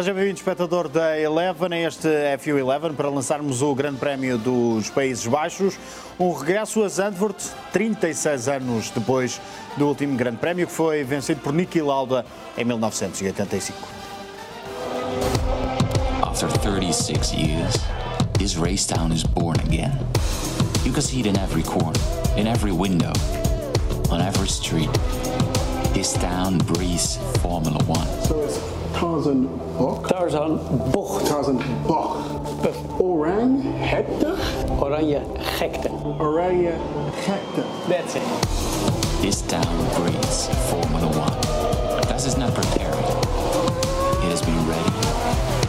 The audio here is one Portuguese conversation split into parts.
Seja bem-vindo, espectador da Eleven, a este FU11, para lançarmos o Grande Prémio dos Países Baixos. Um regresso a Zandvoort, 36 anos depois do último Grande Prémio, que foi vencido por Niki Lauda em 1985. After 36 years, this race town is born again. You can see it in every corner, in every window, on every street. This town breathes Formula One. Tarzan Bok. Tarzan bocht. Tarzan Bok. Orang Hector. Oranje gekte. Oranje Hector. That's it. This town breathes Formula One. Das is not preparing. It has been ready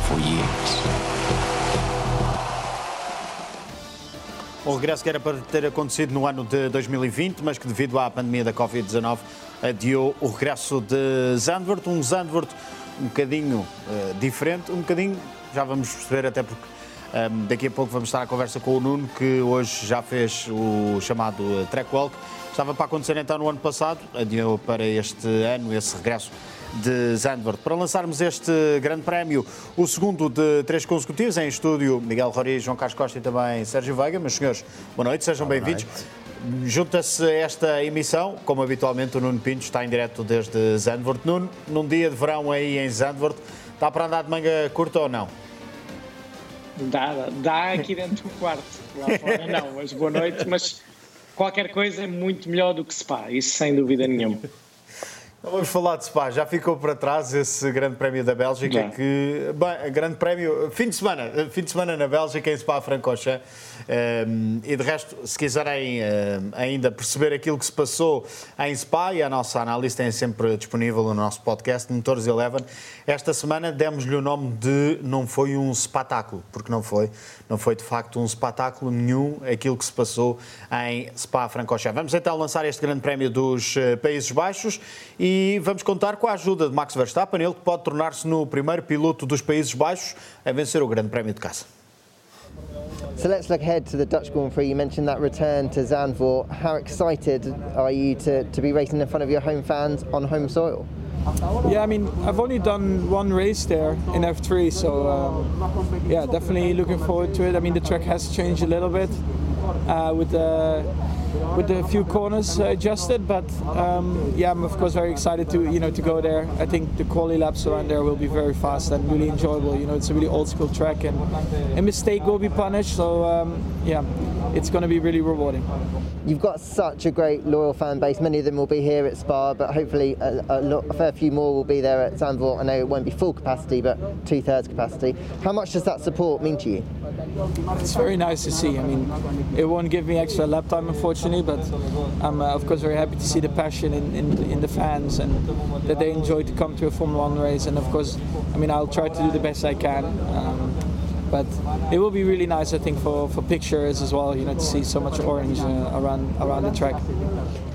for years. O regresso que era para ter acontecido no ano de 2020, mas que devido à pandemia da Covid-19 adiou o regresso de Zandvoort. Um Zandvoort um bocadinho uh, diferente, um bocadinho, já vamos perceber, até porque um, ehm, daqui a pouco vamos estar à conversa com o Nuno, que hoje já fez o chamado uh, Track Walk. Estava para acontecer então no ano passado, adiou para este ano esse regresso de Zandvoort. Para lançarmos este grande prémio, o segundo de três consecutivos, em estúdio, Miguel Rori, João Carlos Costa e também Sérgio Veiga. Meus senhores, boa noite, sejam bem-vindos. Junta-se esta emissão, como habitualmente o Nuno Pinto está em direto desde Zandvoort. Nuno, num dia de verão aí em Zandvoort, está para andar de manga curta ou não? Dá, dá aqui dentro do quarto. Lá fora não, mas boa noite. Mas qualquer coisa é muito melhor do que Spa, isso sem dúvida nenhuma. Vamos falar de Spa. Já ficou para trás esse Grande Prémio da Bélgica, Já. que bem, Grande Prémio fim de semana, fim de semana na Bélgica em Spa-Francorchamps. Um, e de resto, se quiserem um, ainda perceber aquilo que se passou em Spa, e a nossa análise tem sempre disponível no nosso podcast Motores Eleven. Esta semana demos-lhe o nome de não foi um espetáculo, porque não foi, não foi de facto um espetáculo nenhum aquilo que se passou em Spa-Francorchamps. Vamos então lançar este Grande Prémio dos eh, Países Baixos e e vamos contar com a ajuda de Max Verstappen, ele que pode tornar-se no primeiro piloto dos Países Baixos a vencer o Grande Prémio de Casa. So let's look ahead to the Dutch Grand Prix. You mentioned that return to Zandvoort. How excited are you to, to be racing in front of your home fans on home soil? Yeah, I mean, I've only done one race there in F3, so um, yeah, definitely looking forward to it. I mean, the track has changed a little bit uh, with the with a few corners adjusted. But um, yeah, I'm of course very excited to you know to go there. I think the quality laps around there will be very fast and really enjoyable. You know, it's a really old school track, and a mistake will be punished. So um, yeah, it's going to be really rewarding. You've got such a great loyal fan base. Many of them will be here at Spa, but hopefully a, a, lot, a fair few more will be there at Zandvoort. I know it won't be full capacity, but two thirds capacity. How much does that support mean to you? It's very nice to see. I mean, it won't give me extra lap time, unfortunately, but I'm uh, of course very happy to see the passion in, in, in the fans and that they enjoy to come to a Formula One race. And of course, I mean, I'll try to do the best I can. Um, but it will be really nice, I think, for, for pictures as well. You know, to see so much orange uh, around around the track.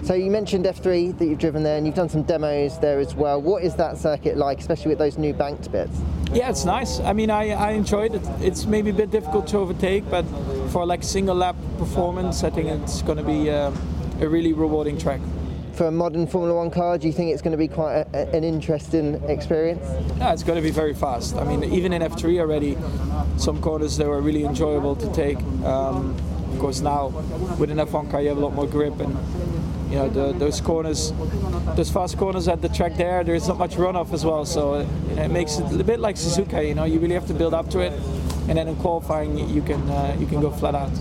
So you mentioned F3 that you've driven there, and you've done some demos there as well. What is that circuit like, especially with those new banked bits? Yeah, it's nice. I mean, I, I enjoyed it. It's maybe a bit difficult to overtake, but for like single lap performance, I think it's going to be uh, a really rewarding track for a modern Formula One car, do you think it's going to be quite a, an interesting experience? Yeah, it's going to be very fast. I mean, even in F3 already, some corners that were really enjoyable to take. Um, of course, now with an F1 car, you have a lot more grip and you know the, those corners, those fast corners at the track there. There's not much runoff as well, so it, it makes it a bit like Suzuka. You know, you really have to build up to it, and then in qualifying you can uh, you can go flat out.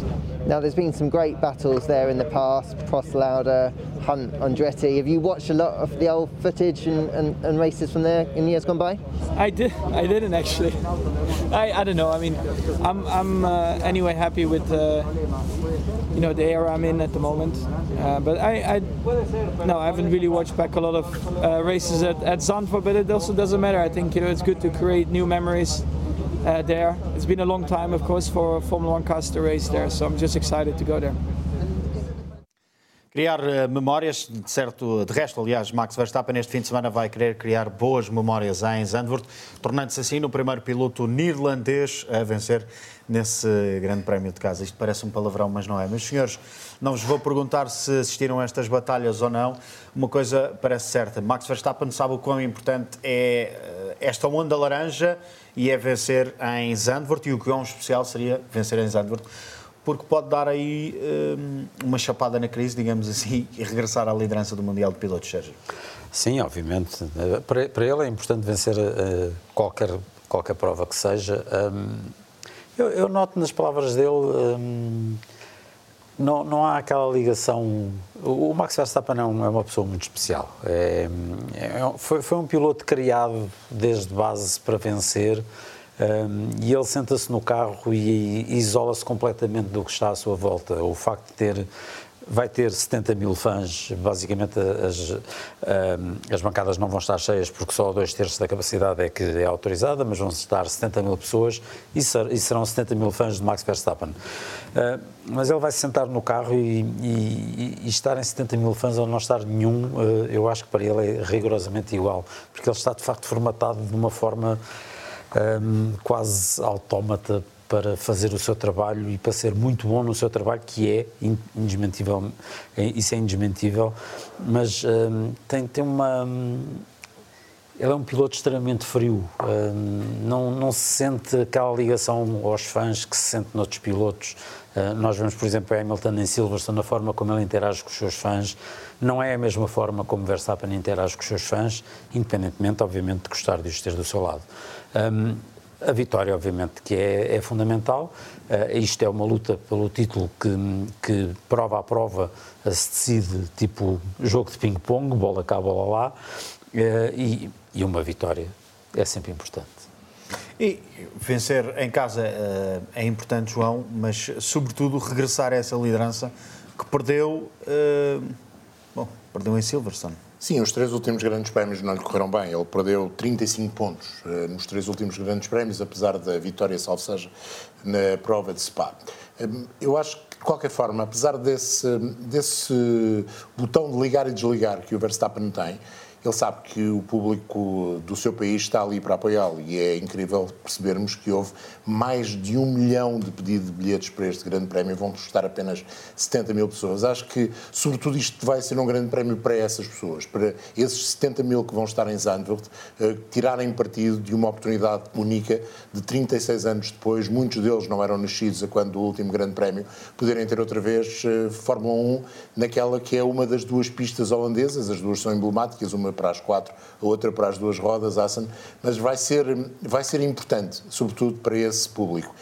Now, there's been some great battles there in the past, Prost, Lauda, Hunt, Andretti. Have you watched a lot of the old footage and, and, and, races from there in years gone by? I did. I didn't actually. I, I don't know. I mean, I'm, I'm uh, anyway happy with uh, you know the era I'm in at the moment. Uh, but I, I no, I haven't really watched back a lot of uh, races at, at Zandvoort. But it also doesn't matter. I think you know it's good to create new memories uh, there. It's been a long time, of course, for Formula One cars to race there, so I'm just excited to go there. Criar uh, memórias, de certo, de resto, aliás, Max Verstappen este fim de semana vai querer criar boas memórias em Zandvoort, tornando-se assim o primeiro piloto neerlandês a vencer nesse grande prémio de casa. Isto parece um palavrão, mas não é. Meus senhores, não vos vou perguntar se assistiram a estas batalhas ou não. Uma coisa parece certa, Max Verstappen sabe o quão importante é esta onda laranja e é vencer em Zandvoort. E o que é um especial seria vencer em Zandvoort, porque pode dar aí um, uma chapada na crise, digamos assim, e regressar à liderança do Mundial de Pilotos, Sérgio. Sim, obviamente. Para, ele é importante vencer uh, qualquer, qualquer prova que seja. Um, eu, eu, noto nas palavras dele. Um, não, não há aquela ligação. O Max Verstappen é uma pessoa muito especial. É, é, foi, foi, um piloto criado desde base para vencer um, e ele senta-se no carro e, e isola-se completamente do que está à sua volta. O facto de ter vai ter 70 mil fãs, basicamente as, as bancadas não vão estar cheias porque só dois terços da capacidade é que é autorizada, mas vão estar 70 mil pessoas e, serão 70 mil fãs de Max Verstappen. mas ele vai se sentar no carro e, e, e, estar em 70 mil fãs ou não estar nenhum, eu acho que para ele é rigorosamente igual, porque ele está de facto formatado de uma forma quase autómata para fazer o seu trabalho e para ser muito bom no seu trabalho, que é indesmentível, isso é indesmentível, mas um, tem, tem uma. Um, ele é um piloto extremamente frio, um, não, não se sente aquela ligação aos fãs que se sente noutros pilotos. Uh, nós vemos, por exemplo, Hamilton em Silverstone, a forma como ele interage com os seus fãs, não é a mesma forma como Verstappen interage com os seus fãs, independentemente, obviamente, de gostar de os ter do seu lado. Um, a vitória, obviamente, que é, é fundamental. Uh, isto é uma luta pelo título que, que prova a prova se decide tipo jogo de ping-pong, bola cá, bola lá, uh, e, e, uma vitória é sempre importante. E vencer em casa uh, é importante, João, mas sobretudo regressar a essa liderança que perdeu, bom, perdeu em Silverstone. Sim, os três últimos grandes prémios não lhe correram bem. Ele perdeu 35 pontos uh, nos três últimos grandes prémios, apesar da vitória, salvo seja, na prova de Spa. Uh, eu acho que, de qualquer forma, apesar desse, desse botão de ligar e desligar que o Verstappen tem, ele sabe que o público do seu país está ali para apoiá-lo e é incrível percebermos que houve mais de um milhão de pedidos de bilhetes para este grande prémio, vão custar apenas 70 mil pessoas. Acho que, sobretudo, isto vai ser um grande prémio para essas pessoas, para esses 70 mil que vão estar em Zandvoort, uh, tirarem partido de uma oportunidade única de 36 anos depois, muitos deles não eram nascidos a quando do último grande prémio, poderem ter outra vez uh, Fórmula 1 naquela que é uma das duas pistas holandesas, as duas são emblemáticas, uma para as quatro, a outra para as duas rodas, Assen, mas vai ser, vai ser importante, sobretudo para esse público.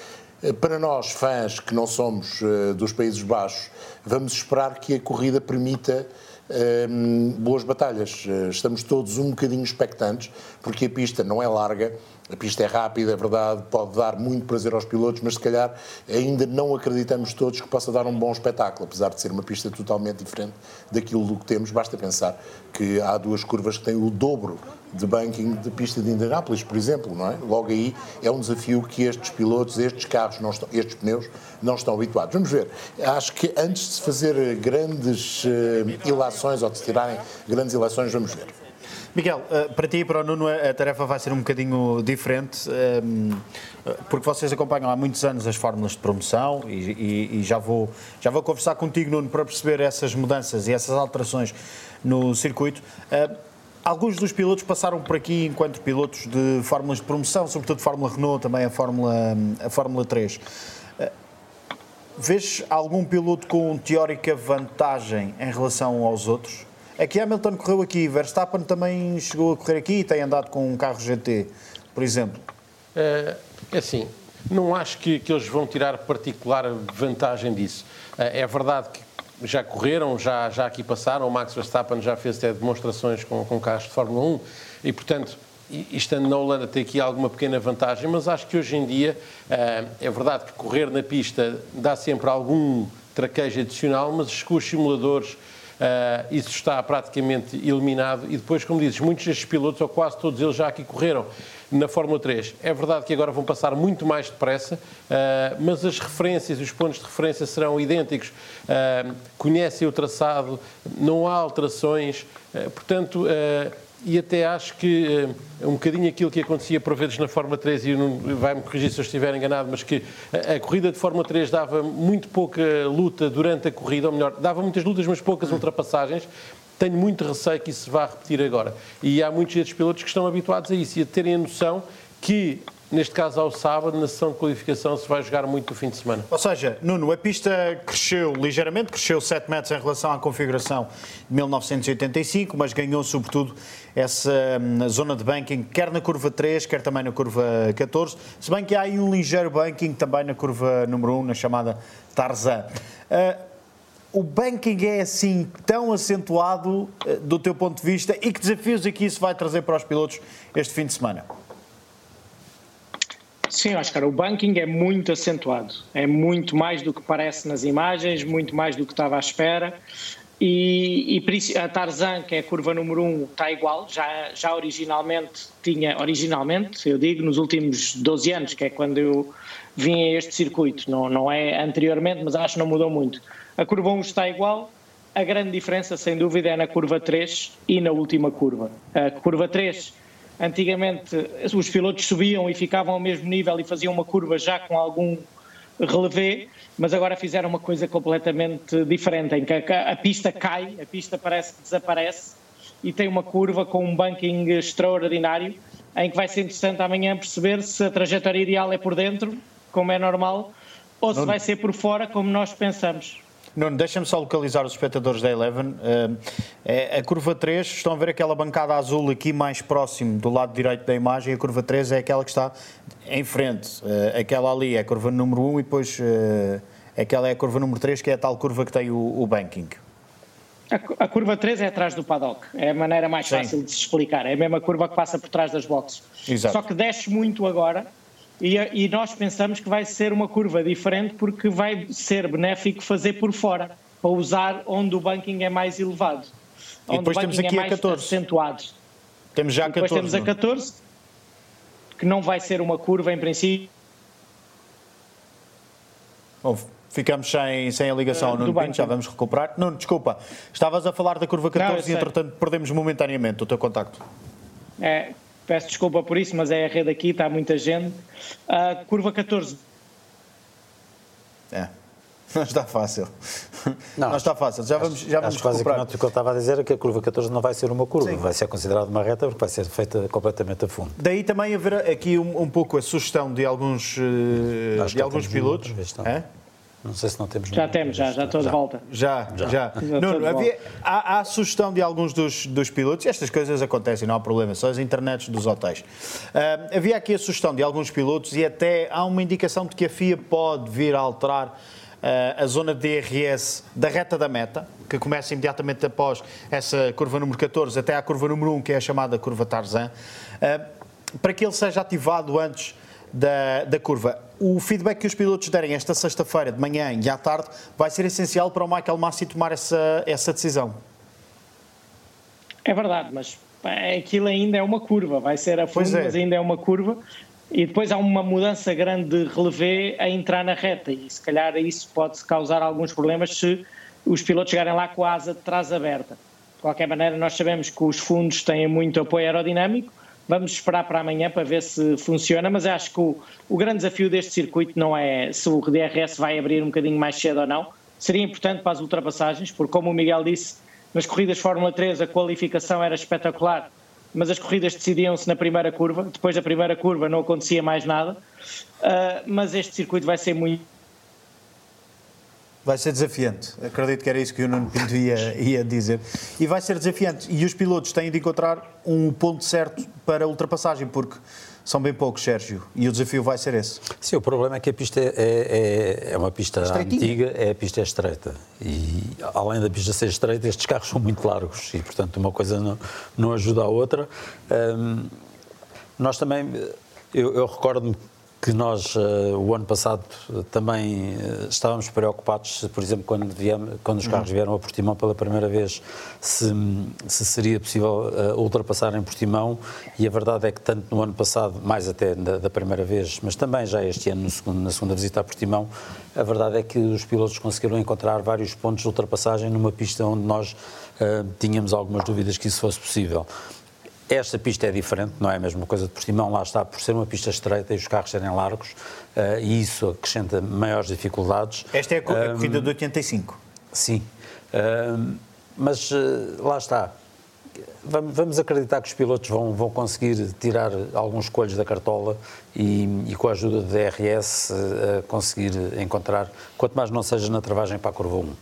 Eh, para nós, fãs que não somos uh, dos Países Baixos, vamos esperar que a corrida permita uh, boas batalhas. Uh, estamos todos um bocadinho expectantes, porque a pista não é larga, a pista é rápida, é verdade, pode dar muito prazer aos pilotos, mas se calhar ainda não acreditamos todos que possa dar um bom espetáculo, apesar de ser uma pista totalmente diferente daquilo do que temos. Basta pensar que há duas curvas que têm o dobro de banking de pista de Indianápolis, por exemplo, não é? Logo aí é um desafio que estes pilotos, estes carros, não estão, estes pneus não estão habituados. Vamos ver. Acho que antes de se fazer grandes uh, ilações ou de se tirarem grandes ilações, vamos ver. Miguel, eh, para ti e para o Nuno a tarefa vai ser um bocadinho diferente, ehm, porque vocês acompanham há muitos anos as fórmulas de promoção e, já, vou, já vou conversar contigo, Nuno, para perceber essas mudanças e essas alterações no circuito. Eh, alguns dos pilotos passaram por aqui enquanto pilotos de fórmulas de promoção, sobretudo Fórmula Renault, também a Fórmula, a Fórmula 3. Eh, vês algum piloto com teórica vantagem em relação aos outros? É que Hamilton correu aqui, Verstappen também chegou a correr aqui e tem andado com um carro GT, por exemplo. É, é assim, não acho que, que eles vão tirar particular vantagem disso. É, é verdade que já correram, já, já aqui passaram, o Max Verstappen já fez até demonstrações com, com carros de Fórmula 1 e, portanto, estando na Holanda tem aqui alguma pequena vantagem, mas acho que hoje em dia é, é verdade que correr na pista dá sempre algum traquejo adicional, mas com os simuladores Uh, isso está praticamente eliminado e depois, como dizes, muitos destes pilotos, ou quase todos eles, já aqui correram na Fórmula 3. É verdade que agora vão passar muito mais depressa, uh, mas as referências, os pontos de referência serão idênticos. Uh, conhecem o traçado, não há alterações, portanto e até acho que uh, um bocadinho aquilo que acontecia por vezes na Fórmula 3, e vai-me corrigir se eu estiver enganado, mas que a, a, corrida de Fórmula 3 dava muito pouca luta durante a corrida, ou melhor, dava muitas lutas, mas poucas ultrapassagens. tenho muito receio que isso se vá repetir agora. E há muitos destes pilotos que estão habituados a isso e a terem a noção que, neste caso ao sábado, na sessão de qualificação, se vai jogar muito no fim de semana. Ou seja, Nuno, a pista cresceu ligeiramente, cresceu 7 metros em relação à configuração de 1985, mas ganhou sobretudo essa hum, zona de banking, quer na curva 3, quer também na curva 14, se bem que há aí um ligeiro banking também na curva número 1, na chamada Tarzan. Uh, o banking é assim tão acentuado uh, do teu ponto de vista e que desafios é que isso vai trazer para os pilotos este fim de semana? Sim, Oscar, o banking é muito acentuado. É muito mais do que parece nas imagens, muito mais do que estava à espera. E, e a Tarzan, que é a curva número 1, um, está igual. Já, já originalmente tinha, originalmente, eu digo, nos últimos 12 anos, que é quando eu vim a este circuito. Não, não é anteriormente, mas acho que não mudou muito. A curva 1 está igual. A grande diferença, sem dúvida, é na curva 3 e na última curva. A curva 3 Antigamente os pilotos subiam e ficavam ao mesmo nível e faziam uma curva já com algum relevé, mas agora fizeram uma coisa completamente diferente, em que a, a pista cai, a pista parece que desaparece e tem uma curva com um banking extraordinário, em que vai ser interessante amanhã perceber se a trajetória ideal é por dentro, como é normal, ou se vai ser por fora, como nós pensamos. Nuno, deixa-me só localizar os espectadores da Eleven. Uh, a curva 3, estão a ver aquela bancada azul aqui mais próximo do lado direito da imagem. A curva 3 é aquela que está em frente. Uh, aquela ali é a curva número 1 e depois uh, aquela é a curva número 3, que é a tal curva que tem o, o banking. A, a, curva 3 é atrás do paddock. É a maneira mais Sim. fácil de se explicar. É a mesma curva que passa por trás das boxes. Exato. Só que desce muito agora e, e, nós pensamos que vai ser uma curva diferente porque vai ser benéfico fazer por fora, para usar onde o banking é mais elevado. E depois temos aqui é a 14. Acentuado. Temos já a 14. Depois temos a 14, que não vai ser uma curva em princípio. Bom, ficamos sem, sem a ligação ao Nuno Pinto, já vamos recuperar. Nuno, desculpa, estavas a falar da curva 14 não, e entretanto perdemos momentaneamente o teu contacto. É, Peço desculpa por isso, mas é a rede aqui, está muita gente. Uh, curva 14. É. Não está fácil. Não, não está fácil. Já vamos, já vamos acho recuperar. que o que eu estava a dizer é que a curva 14 não vai ser uma curva, Sim. vai ser considerada uma reta porque vai ser feita completamente a fundo. Daí também haver aqui um, um pouco a sugestão de alguns, uh, de alguns pilotos. Vez, é? Não sei se não temos. Já temos, já, já estou de volta. Já, já. já. já Nuno, havia, há, há a sugestão de alguns dos, dos pilotos, estas coisas acontecem, não há problema, são as internets dos hotéis. Uh, havia aqui a sugestão de alguns pilotos e até há uma indicação de que a FIA pode vir a alterar uh, a zona de DRS da reta da meta, que começa imediatamente após essa curva número 14 até à curva número 1, que é a chamada curva Tarzan, uh, para que ele seja ativado antes da, da curva. O feedback que os pilotos derem esta sexta-feira, de manhã e à tarde, vai ser essencial para o Michael Massi tomar essa, essa decisão. É verdade, mas aquilo ainda é uma curva, vai ser a fundo, é. mas ainda é uma curva. E depois há uma mudança grande de relevé a entrar na reta e se calhar isso pode causar alguns problemas se os pilotos chegarem lá com a asa de trás aberta. De qualquer maneira, nós sabemos que os fundos têm muito apoio aerodinâmico, Vamos esperar para amanhã para ver se funciona, mas acho que o, o grande desafio deste circuito não é se o DRS vai abrir um bocadinho mais cedo ou não. Seria importante para as ultrapassagens, porque, como o Miguel disse, nas corridas Fórmula 3 a qualificação era espetacular, mas as corridas decidiam-se na primeira curva. Depois da primeira curva não acontecia mais nada. Uh, mas este circuito vai ser muito Vai ser desafiante. Acredito que era isso que o Nuno Pinto ia, ia dizer. E vai ser desafiante. E os pilotos têm de encontrar um ponto certo para a ultrapassagem, porque são bem poucos, Sérgio, e o desafio vai ser esse. Sim, o problema é que a pista é, é, é uma pista antiga, é, a pista é estreita. E além da pista ser estreita, estes carros são muito largos e, portanto, uma coisa não, não ajuda a outra. Um, nós também, eu, eu recordo-me que nós, uh, o ano passado, também uh, estávamos preocupados, por exemplo, quando, viemos, quando os carros uhum. vieram a Portimão pela primeira vez, se, se seria possível uh, ultrapassar em Portimão, e a verdade é que tanto no ano passado, mais até da, da primeira vez, mas também já este ano, segundo, na segunda visita a Portimão, a verdade é que os pilotos conseguiram encontrar vários pontos de ultrapassagem numa pista onde nós tínhamos algumas dúvidas que isso fosse possível. Esta pista é diferente, não é a mesma coisa de Portimão, lá está, por ser uma pista estreita e os carros serem largos, uh, e isso acrescenta maiores dificuldades. Esta é a, corrida um, de 85. Sim. Um, mas uh, lá está. Vamos, vamos, acreditar que os pilotos vão, vão conseguir tirar alguns coelhos da cartola e, e com a ajuda do DRS uh, conseguir encontrar, quanto mais não seja na travagem para a curva 1.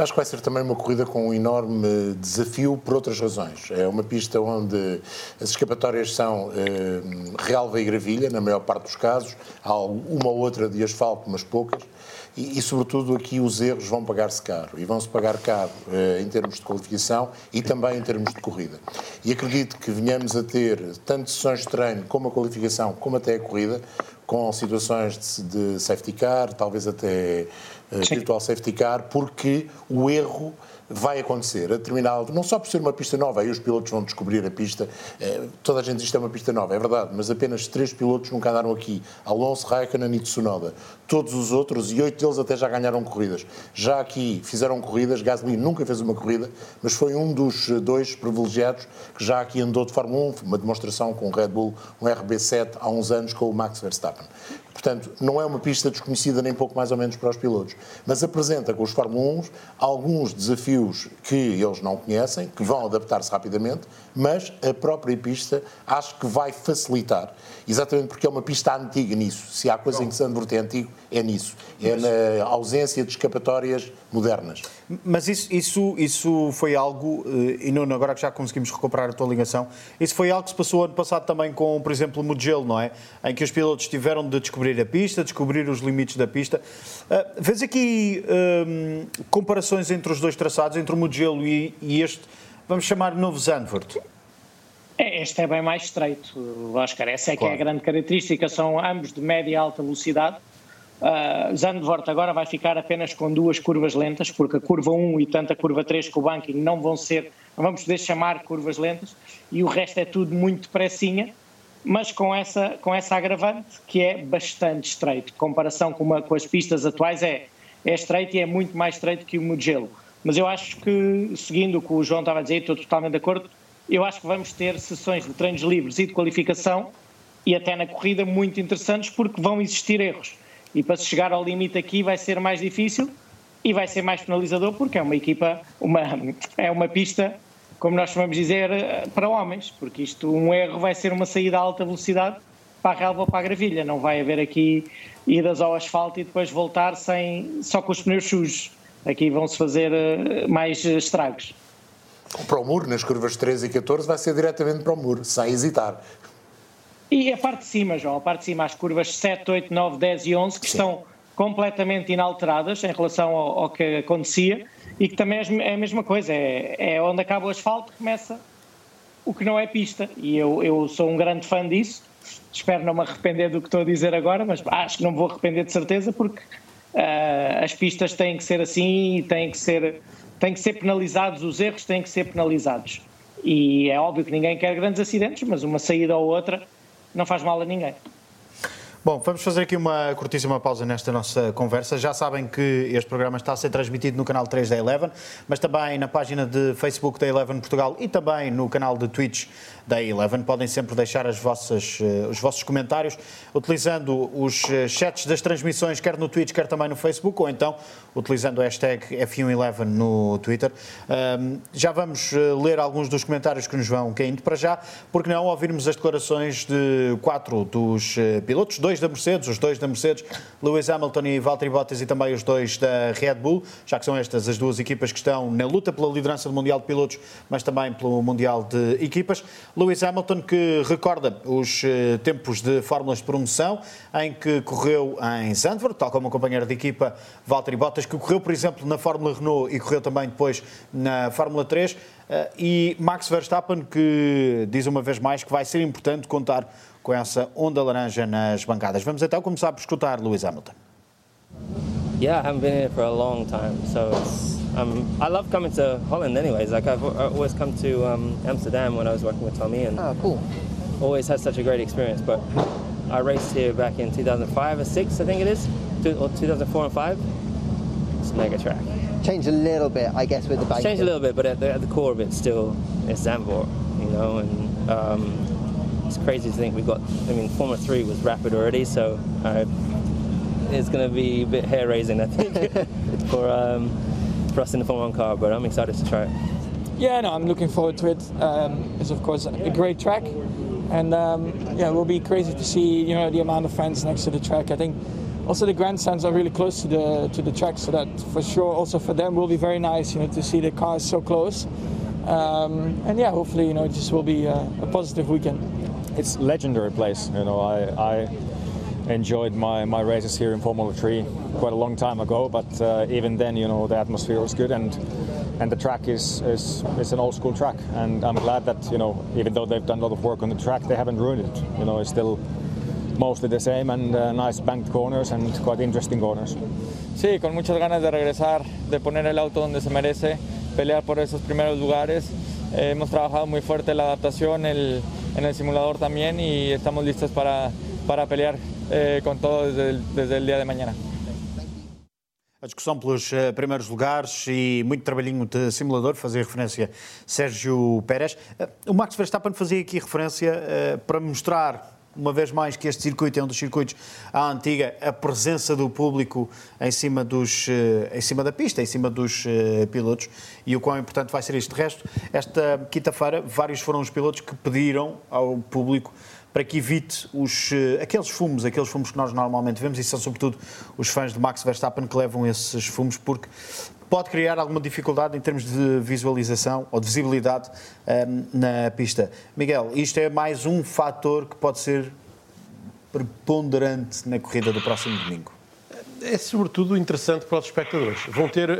Acho que vai ser também uma corrida com um enorme desafio por outras razões. É uma pista onde as escapatórias são eh, relva e gravilha, na maior parte dos casos. Há uma ou outra de asfalto, mas poucas. E, e, sobretudo, aqui os erros vão pagar-se caro. E vão-se pagar caro eh, em termos de qualificação e também em termos de corrida. E acredito que venhamos a ter tanto sessões de treino como a qualificação, como até a corrida, com situações de, de safety car, talvez até virtual safety car, porque o erro vai acontecer a determinado, não só por ser uma pista nova, aí os pilotos vão descobrir a pista, eh, toda a gente diz que é uma pista nova, é verdade, mas apenas três pilotos nunca andaram aqui, Alonso, Raikkonen e Tsunoda. Todos os outros, e oito deles até já ganharam corridas. Já aqui fizeram corridas, Gasly nunca fez uma corrida, mas foi um dos dois privilegiados que já aqui andou de Fórmula 1, uma demonstração com o Red Bull, um RB7 há uns anos com o Max Verstappen. Portanto, não é uma pista desconhecida nem pouco mais ou menos para os pilotos, mas apresenta com os Fórmula 1 alguns desafios que eles não conhecem, que vão adaptar-se rapidamente, mas a própria pista acho que vai facilitar, exatamente porque é uma pista antiga nisso. Se há coisa em que Zandvoort é antigo, é nisso. É na ausência de escapatórias modernas. Mas isso, isso, isso foi algo, eh, e Nuno, agora que já conseguimos recuperar a tua ligação, isso foi algo que se passou ano passado também com, por exemplo, o Mugello, não é? Em que os pilotos tiveram de descobrir a pista, descobrir os limites da pista. Uh, vês aqui um, comparações entre os dois traçados, entre o Mugello e, e este, vamos chamar novo Zandvoort? É, este é bem mais estreito, Oscar. Essa é claro. que é a grande característica. São ambos de média e alta velocidade. Uh, Zandvoort agora vai ficar apenas com duas curvas lentas, porque a curva 1 e tanto a curva 3 com o banking não vão ser, não vamos poder chamar curvas lentas, e o resto é tudo muito depressinha, mas com essa, com essa agravante que é bastante estreito. Comparação com, uma, com as pistas atuais é, é estreito e é muito mais estreito que o Mugello. Mas eu acho que, seguindo o que o João estava a dizer, estou totalmente de acordo, eu acho que vamos ter sessões de treinos livres e de qualificação e até na corrida muito interessantes porque vão existir erros e para se chegar ao limite aqui vai ser mais difícil e vai ser mais penalizador porque é uma equipa, uma, é uma pista, como nós vamos dizer, para homens, porque isto, um erro vai ser uma saída a alta velocidade para a relva ou para a gravilha, não vai haver aqui idas ao asfalto e depois voltar sem, só com os pneus sujos. Aqui vão-se fazer eh, mais estragos. Para o muro, nas curvas 13 e 14, vai ser diretamente para o muro, sem hesitar. E a parte de cima, João, a parte de cima, as curvas 7, 8, 9, 10 e 11, que Sim. estão completamente inalteradas em relação ao, ao, que acontecia e que também é a mesma coisa, é, é onde acaba o asfalto começa o que não é pista. E eu, eu sou um grande fã disso, espero não me arrepender do que estou a dizer agora, mas acho que não me vou arrepender de certeza porque uh, as pistas têm que ser assim e têm que ser, têm que ser penalizados, os erros têm que ser penalizados. E é óbvio que ninguém quer grandes acidentes, mas uma saída ou outra não faz mal a ninguém. Bom, vamos fazer aqui uma curtíssima pausa nesta nossa conversa. Já sabem que este programa está a ser transmitido no canal 3 da Eleven, mas também na página de Facebook da Eleven Portugal e também no canal de Twitch da Eleven. Podem sempre deixar as vossas, eh, os vossos comentários utilizando os eh, chats das transmissões, quer no Twitch, quer também no Facebook, ou então utilizando o hashtag F111 no Twitter. já vamos eh, ler alguns dos comentários que nos vão caindo para já, porque não ouvirmos as declarações de quatro dos pilotos, dois da Mercedes, os dois da Mercedes, Lewis Hamilton e Valtteri Bottas e também os dois da Red Bull, já que são estas as duas equipas que estão na luta pela liderança do Mundial de Pilotos, mas também pelo Mundial de Equipas. Lewis Hamilton que recorda os eh, tempos de fórmulas de promoção em que correu em Zandvoort, tal como o companheiro de equipa Valtteri Bottas, que correu, por exemplo, na Fórmula Renault e correu também depois na Fórmula 3. Eh, e Max Verstappen, que diz uma vez mais que vai ser importante contar com essa onda laranja nas bancadas. Vamos então começar por escutar Lewis Hamilton. Yeah, I haven't been here for a long time, so it's Um, I love coming to Holland, anyways. Like I've always come to um, Amsterdam when I was working with Tommy, and oh, cool. Always had such a great experience. But I raced here back in 2005 or six, I think it is, or 2004 and five. It's a mega track. Changed a little bit, I guess, with the bike. Changed a little bit, but at the, at the core of it, still is Zandvoort, you know. And um, it's crazy to think we've got. I mean, Formula Three was rapid already, so uh, it's going to be a bit hair raising, I think, for. Um, for us in the Formula One car, but I'm excited to try it. Yeah, no, I'm looking forward to it. Um, it's of course a great track, and um, yeah, it will be crazy to see you know the amount of fans next to the track. I think also the grandstands are really close to the to the track, so that for sure also for them will be very nice, you know, to see the cars so close. Um, and yeah, hopefully you know it just will be a, a positive weekend. It's legendary place. You know, I, I enjoyed my, my races here in Formula 3 quite a long time ago, but uh, even then, you know, the atmosphere was good and and the track is, is is an old school track and I'm glad that, you know, even though they've done a lot of work on the track, they haven't ruined it. You know, it's still mostly the same and uh, nice banked corners and quite interesting corners. Sí, con muchas ganas de regresar, de poner el auto donde se merece, pelear por esos primeros lugares. Eh, hemos trabajado muy fuerte la adaptación el, en el simulador también y estamos listos para, para pelear eh, con todo desde el día de mañana. A discussão pelos eh, primeiros lugares e muito trabalhinho de simulador, fazia referência Sérgio Pérez. Eh, o Max Verstappen fazia aqui referência eh, para mostrar, uma vez mais, que este circuito é um dos circuitos à antiga, a presença do público em cima, dos, eh, em cima da pista, em cima dos eh, pilotos e o quão importante vai ser isto. De resto, esta quinta-feira, vários foram os pilotos que pediram ao público para que evite os, eh, aqueles fumos, aqueles fumos que nós normalmente vemos, e são sobretudo os fãs de Max Verstappen que levam esses fumos, porque pode criar alguma dificuldade em termos de visualização ou de visibilidade ehm, na pista. Miguel, isto é mais um fator que pode ser preponderante na corrida do próximo domingo. É sobretudo interessante para os espectadores. Vão ter uh,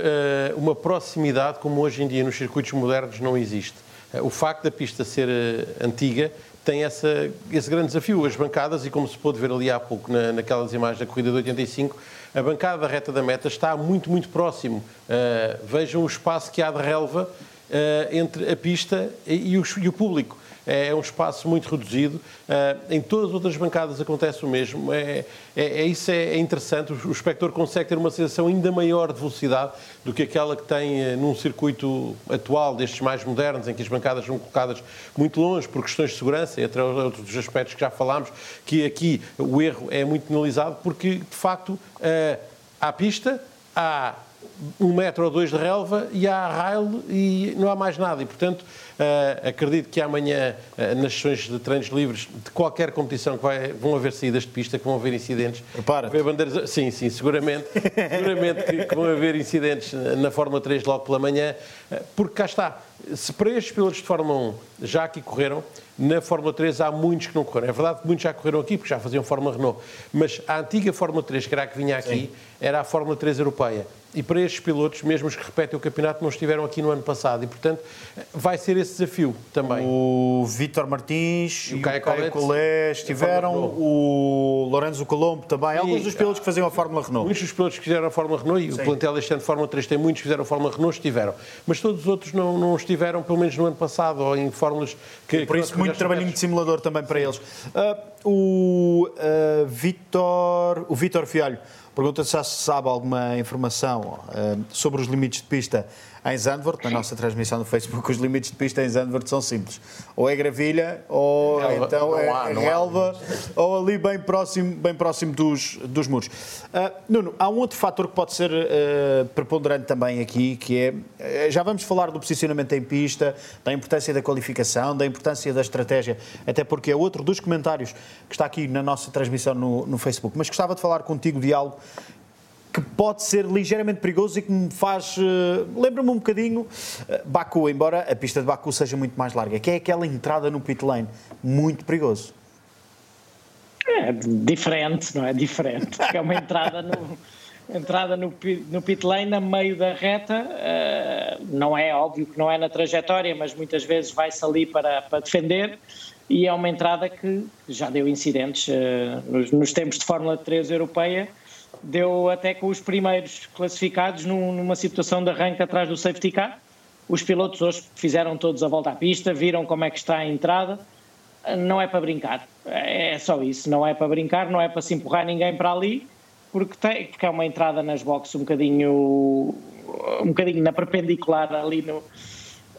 uma proximidade como hoje em dia nos circuitos modernos não existe. Uh, o facto da pista ser uh, antiga tem essa, esse grande desafio. As bancadas, e como se pôde ver ali há pouco na, naquelas imagens da corrida de 85, a bancada da reta da meta está muito, muito próximo. Uh, vejam o espaço que há de relva uh, entre a pista e, e, o, e o público é um espaço muito reduzido. Em todas as outras bancadas acontece o mesmo. É, é, é isso é, interessante. O espectador consegue ter uma sensação ainda maior de velocidade do que aquela que tem eh, num circuito atual, destes mais modernos, em que as bancadas são colocadas muito longe por questões de segurança, entre outros aspectos que já falámos, que aqui o erro é muito penalizado, porque de facto há pista, há um metro ou dois de relva e há rail e não há mais nada. E, portanto, uh, acredito que amanhã, uh, nas sessões de treinos livres, de qualquer competição que vai, vão haver saídas de pista, que vão haver incidentes. Prepara. bandeiras. Sim, sim, seguramente. seguramente que, que, vão haver incidentes na Fórmula 3 logo pela manhã, uh, porque cá está. Se para estes pilotos de Fórmula 1 já aqui correram, na Fórmula 3 há muitos que não correram. É verdade que muitos já correram aqui, porque já faziam Fórmula Renault. Mas a antiga Fórmula 3, que era a que vinha aqui, Sim. era a Fórmula 3 europeia. E para estes pilotos, mesmo os que repetem o campeonato, não estiveram aqui no ano passado. E, portanto, vai ser esse desafio também. O Vítor Martins e o Caio Collet estiveram, o Lorenzo Colombo também. Alguns dos pilotos que faziam a Fórmula Renault. Muitos dos pilotos que fizeram a Fórmula Renault, e Sim. o plantel este ano de Fórmula 3 tem muitos que fizeram a Fórmula Renault, estiveram. Mas todos os outros não, não estiveram, pelo menos no ano passado, ou em fórmulas que... Por isso, muito trabalhinho de simulador também para eles. Uh, o uh, Vítor, o Vítor Fialho pergunta se já se sabe alguma informação uh, sobre os limites de pista em Zandvoort, na nossa transmissão no Facebook, os limites de pista em Zandvoort são simples. Ou é gravilha, ou relva. então é, há, relva, há. ou ali bem próximo, bem próximo dos, dos muros. Uh, Nuno, há um outro fator que pode ser uh, preponderante também aqui, que é, uh, já vamos falar do posicionamento em pista, da importância da qualificação, da importância da estratégia, até porque é outro dos comentários que está aqui na nossa transmissão no, no Facebook. Mas gostava de falar contigo de algo que pode ser ligeiramente perigoso e que me faz. Uh, Lembra-me um bocadinho uh, Baku, embora a pista de Baku seja muito mais larga, que é aquela entrada no pit lane. Muito perigoso. É diferente, não é? Diferente. Porque é uma entrada no. Entrada no, no pit lane a meio da reta, uh, não é óbvio que não é na trajetória, mas muitas vezes vai-se ali para, para defender e é uma entrada que já deu incidentes nos, nos tempos de Fórmula 3 europeia, deu até com os primeiros classificados num, numa situação de arranque atrás do safety car. Os pilotos hoje fizeram todos a volta à pista, viram como é que está a entrada. Não é para brincar, é só isso. Não é para brincar, não é para se empurrar ninguém para ali, porque, tem, porque é uma entrada nas boxes um bocadinho, um bocadinho na perpendicular ali no,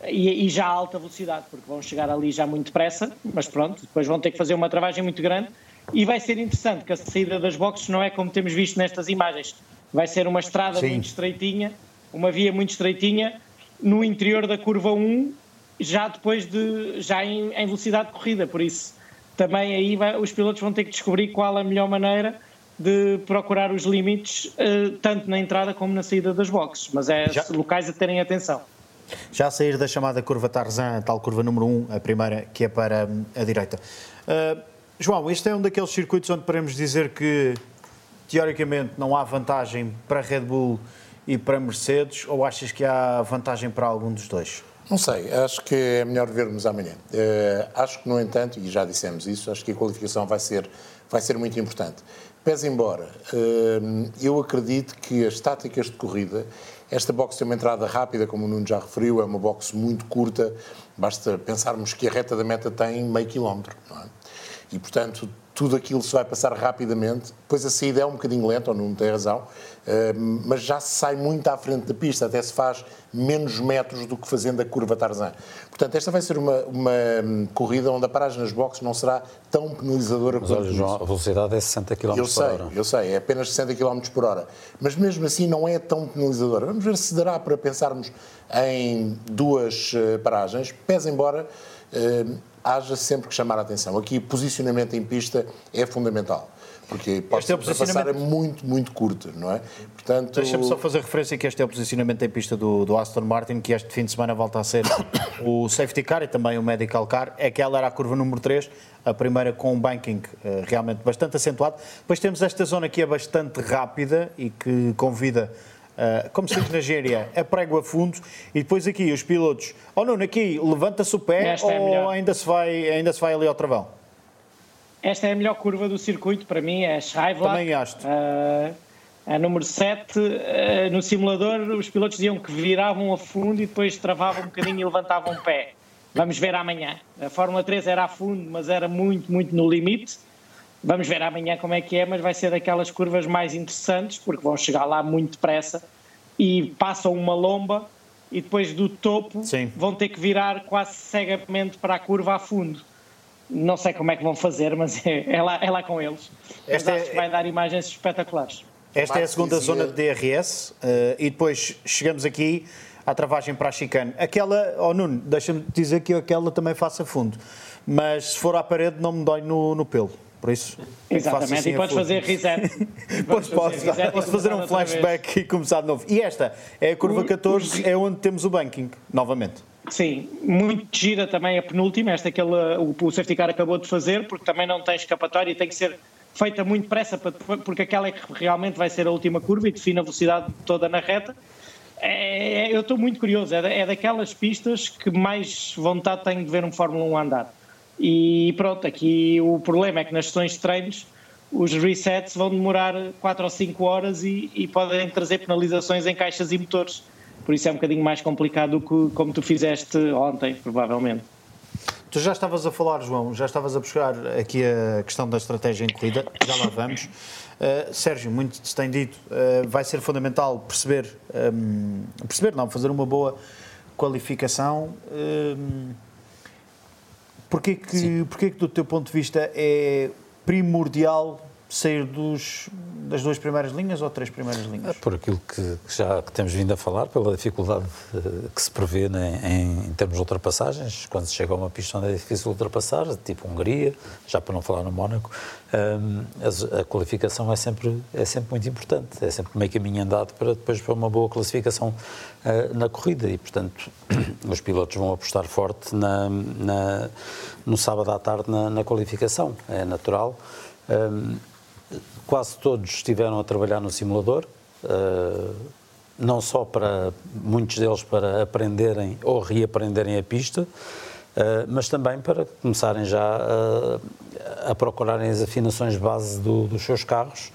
e, e, já a alta velocidade, porque vão chegar ali já muito depressa, mas pronto, depois vão ter que fazer uma travagem muito grande e vai ser interessante que a saída das boxes não é como temos visto nestas imagens. Vai ser uma estrada Sim. muito estreitinha uma via muito estreitinha no interior da curva 1, já depois de, já em, em velocidade de corrida, por isso também aí vai, os pilotos vão ter que descobrir qual a melhor maneira de procurar os limites, eh, tanto na entrada como na saída das boxes, mas é Já- locais a terem atenção. Já a sair da chamada curva Tarzan, a tal curva número 1, a primeira que é para hum, a direita. Ah, João, este é um daqueles circuitos onde podemos dizer que, teoricamente, não há vantagem para Red Bull e para Mercedes, ou achas que há vantagem para algum dos dois? Não sei, acho que é melhor vermos amanhã. Eh, acho que, no entanto, e já dissemos isso, acho que a qualificação vai ser, vai ser muito importante. Pese embora, eh, eu acredito que as táticas de corrida, esta box tem uma entrada rápida, como o Nuno já referiu, é uma box muito curta, basta pensarmos que a reta da meta tem meio quilómetro, não é? E, portanto, tudo aquilo se vai passar rapidamente. Depois a saída é um bocadinho lenta, ou não tem razão, eh, mas já se sai muito à frente da pista, até se faz menos metros do que fazendo a curva Tarzan. Portanto, esta vai ser uma, uma hum, corrida onde a paragem nas boxes não será tão penalizadora Mas quanto olha, João, a velocidade é 60 km Eu por sei, hora. eu sei, é apenas 60 km por hora. Mas mesmo assim não é tão penalizadora. Vamos ver se dará para pensarmos em duas eh, paragens, pese embora eh, haja sempre que chamar a atenção. Aqui, posicionamento em pista é fundamental. Porque pode Este é posicionamento- muito, muito curto, não é? Portanto, Deixa-me só fazer referência que este é o posicionamento em pista do, do Aston Martin, que este fim de semana volta a ser o safety car e também o medical car. Aquela era a curva número 3, a primeira com um banking eh, realmente bastante acentuado. Depois temos esta zona que é bastante rápida e que convida, eh, como se diz na gíria, a prego a fundo. E depois aqui os pilotos, oh Nuno, aqui levanta-se o pé Esta é ou melhor. ainda se, vai, ainda se vai ali ao travão? Esta é a melhor curva do circuito, para mim, é a. Também acho. Ah, a número 7, ah, no simulador, os pilotos diziam que viravam a fundo e depois travavam um bocadinho e levantavam o pé. Vamos ver amanhã. A Fórmula 3 era a fundo, mas era muito, muito no limite. Vamos ver amanhã como é que é, mas vai ser daquelas curvas mais interessantes, porque vão chegar lá muito depressa e passam uma lomba e depois do topo Sim. vão ter que virar quase cegamente para a curva a fundo. Não sei como é que vão fazer, mas é, é lá, é lá com eles. Mas Esta acho é- que vai dar imagens espetaculares. Esta é a segunda dizia- zona de DRS eh, e depois chegamos aqui à travagem para a chicane. Aquela, oh Nuno, deixa-me dizer que aquela também faça fundo, mas se for à parede não me dói no, no pelo, por isso. Exatamente, assim e podes fazer reset. Pois Vamos fazer posso, reset posso fazer um flashback e começar de novo. E esta é a curva O- 14, é onde temos o banking, novamente. Sim, muito gira também a penúltima, esta que ele, o, o safety car acabou de fazer, porque também não tem escapatória e tem que ser feita muito pressa, porque aquela é que realmente vai ser a última curva e define a velocidade toda na reta. É, eu estou muito curioso, é, da- é daquelas pistas que mais vontade tenho de ver um Fórmula 1 andar. E pronto, aqui o problema é que nas sessões de treinos os resets vão demorar 4 ou 5 horas e, e podem trazer penalizações em caixas e motores. Por isso é um bocadinho mais complicado do que como tu fizeste ontem, provavelmente. Tu já estavas a falar, João, já estavas a buscar aqui a questão da estratégia corrida, já lá vamos. Uh, Sérgio, muito se tem dito, uh, vai ser fundamental perceber, um, perceber não, fazer uma boa qualificação. Um, porquê, que, porquê que, do teu ponto de vista, é primordial sair dos, das duas primeiras linhas ou três primeiras linhas? Por aquilo que, que já que temos vindo a falar, pela dificuldade eh, que se prevê né, em, em termos de ultrapassagens, quando se chega a uma pista onde é difícil ultrapassar, tipo Hungria, já para não falar no Mónaco, hum, as- a, qualificação é sempre, é sempre muito importante, é sempre meio caminho andado para depois para uma boa classificação na corrida e, portanto, os pilotos vão apostar forte na, na- no sábado à tarde na, na qualificação, é natural. Hum, quase todos estiveram a trabalhar no simulador, eh, não só para muitos deles para aprenderem ou reaprenderem a pista, eh, mas também para começarem já a, a procurarem as afinações base do- dos seus carros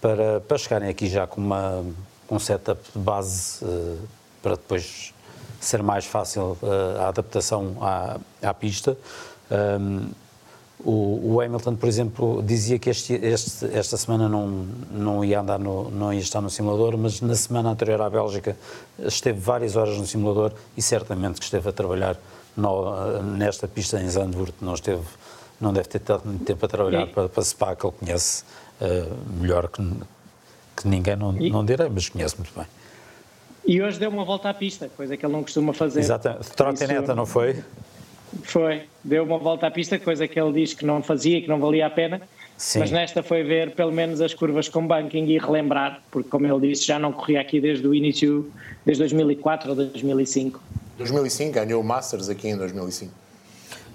para, para chegarem aqui já com uma um setup de base eh, para depois ser mais fácil eh, a adaptação à, à pista. Um, o, o Hamilton, por exemplo, dizia que este, este- esta semana não, não ia andar no, não ia estar no simulador, mas na semana anterior à Bélgica esteve várias horas no simulador e certamente que esteve a trabalhar no- nesta pista em Zandvoort, não esteve, não deve ter estado muito tempo a trabalhar E- para, para Spa, que ele conhece eh, melhor que, que ninguém, não, E- não direi, mas conhece muito bem. E hoje deu uma volta à pista, coisa que ele não costuma fazer. Exatamente. Trotineta, Isso- não foi? Foi, deu uma volta à pista, coisa que ele diz que não fazia, que não valia a pena. Sim. Mas nesta foi ver pelo menos as curvas com banking e relembrar, porque como ele disse, já não corria aqui desde o início, desde 2004 ou 2005. 2005, ganhou o Masters aqui em 2005.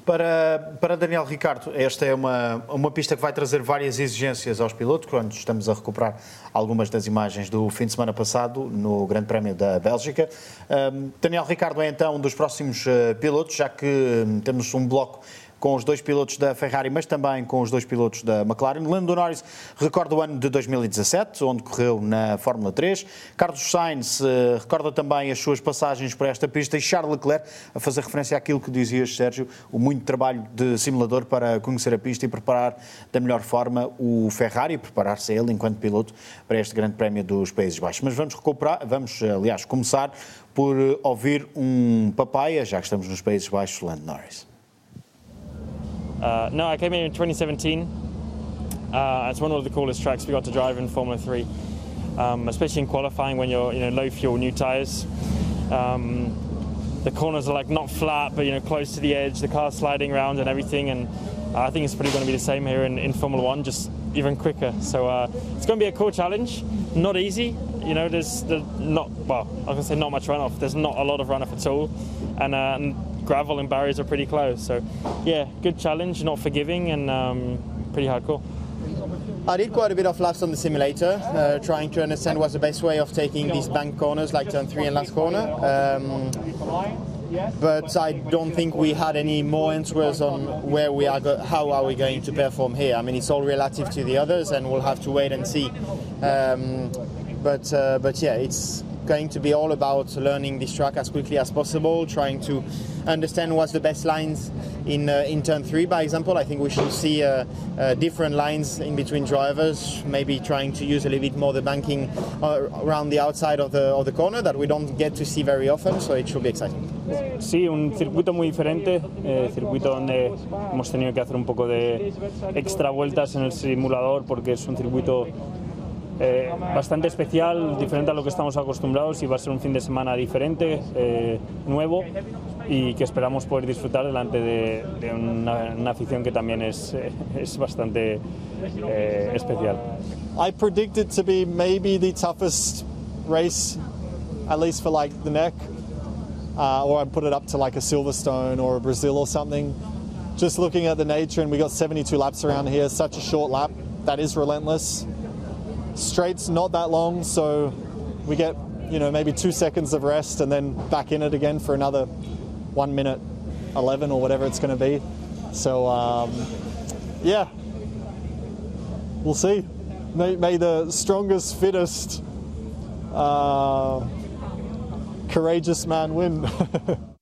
Para, para Daniel Ricardo, esta é uma, uma pista que vai trazer várias exigências aos pilotos, quando estamos a recuperar algumas das imagens do fim de semana passado no Grande Prémio da Bélgica. Um, Daniel Ricardo é então um dos próximos uh, pilotos, já que um, temos um bloco com os dois pilotos da Ferrari, mas também com os dois pilotos da McLaren. Lando Norris recorda o ano de 2017, onde correu na Fórmula 3. Carlos Sainz eh, recorda também as suas passagens por esta pista e Charles Leclerc, a fazer referência àquilo que dizias, Sérgio, o muito trabalho de simulador para conhecer a pista e preparar da melhor forma o Ferrari e preparar-se ele enquanto piloto para este Grande Prémio dos Países Baixos. Mas vamos recuperar, vamos, aliás, começar por eh, ouvir um papaya, já que estamos nos Países Baixos, Lando Norris. Uh, no, I came here in 2017. Uh, it's one of the coolest tracks we got to drive in Formula 3, um, especially in qualifying when you're you know low fuel, new tyres. Um, the corners are like not flat, but you know close to the edge. The car's sliding around and everything, and I think it's probably going to be the same here in, in Formula One, just even quicker. So uh, it's going to be a cool challenge. Not easy. You know, there's, not well, I can say not much runoff. There's not a lot of runoff at all, and, uh, and gravel and barriers are pretty close. So yeah, good challenge, not forgiving, and um, pretty hardcore. I did quite a bit of laps on the simulator, uh, trying to understand what's the best way of taking these bank corners, like turn three and last corner. Um, but I don't think we had any more answers on where we are, go- how are we going to perform here. I mean, it's all relative to the others, and we'll have to wait and see. Um, but uh, but yeah, it's going to be all about learning this track as quickly as possible, trying to understand what's the best lines in uh, in turn three, by example. I think we should see uh, uh, different lines in between drivers, maybe trying to use a little bit more the banking uh, around the outside of the of the corner that we don't get to see very often. So it should be exciting. Sí, un circuito muy diferente, eh, circuito donde hemos tenido que hacer un poco de extra vueltas en el simulador porque es un circuito eh, bastante especial, diferente a lo que estamos acostumbrados y va a ser un fin de semana diferente, eh, nuevo y que esperamos poder disfrutar delante de, de una, una afición que también es, eh, es bastante eh, especial. I predict it to be maybe the toughest race, at least for like the neck, uh, or I'd put it up to like a Silverstone or a Brazil or something. Just looking at the nature, and we got 72 laps around here, such a short lap. That is relentless. Straight's not that long, so we get you know maybe two seconds of rest and then back in it again for another one minute 11 or whatever it's going to be. So um, yeah, we'll see. May, may the strongest, fittest, uh, courageous man win.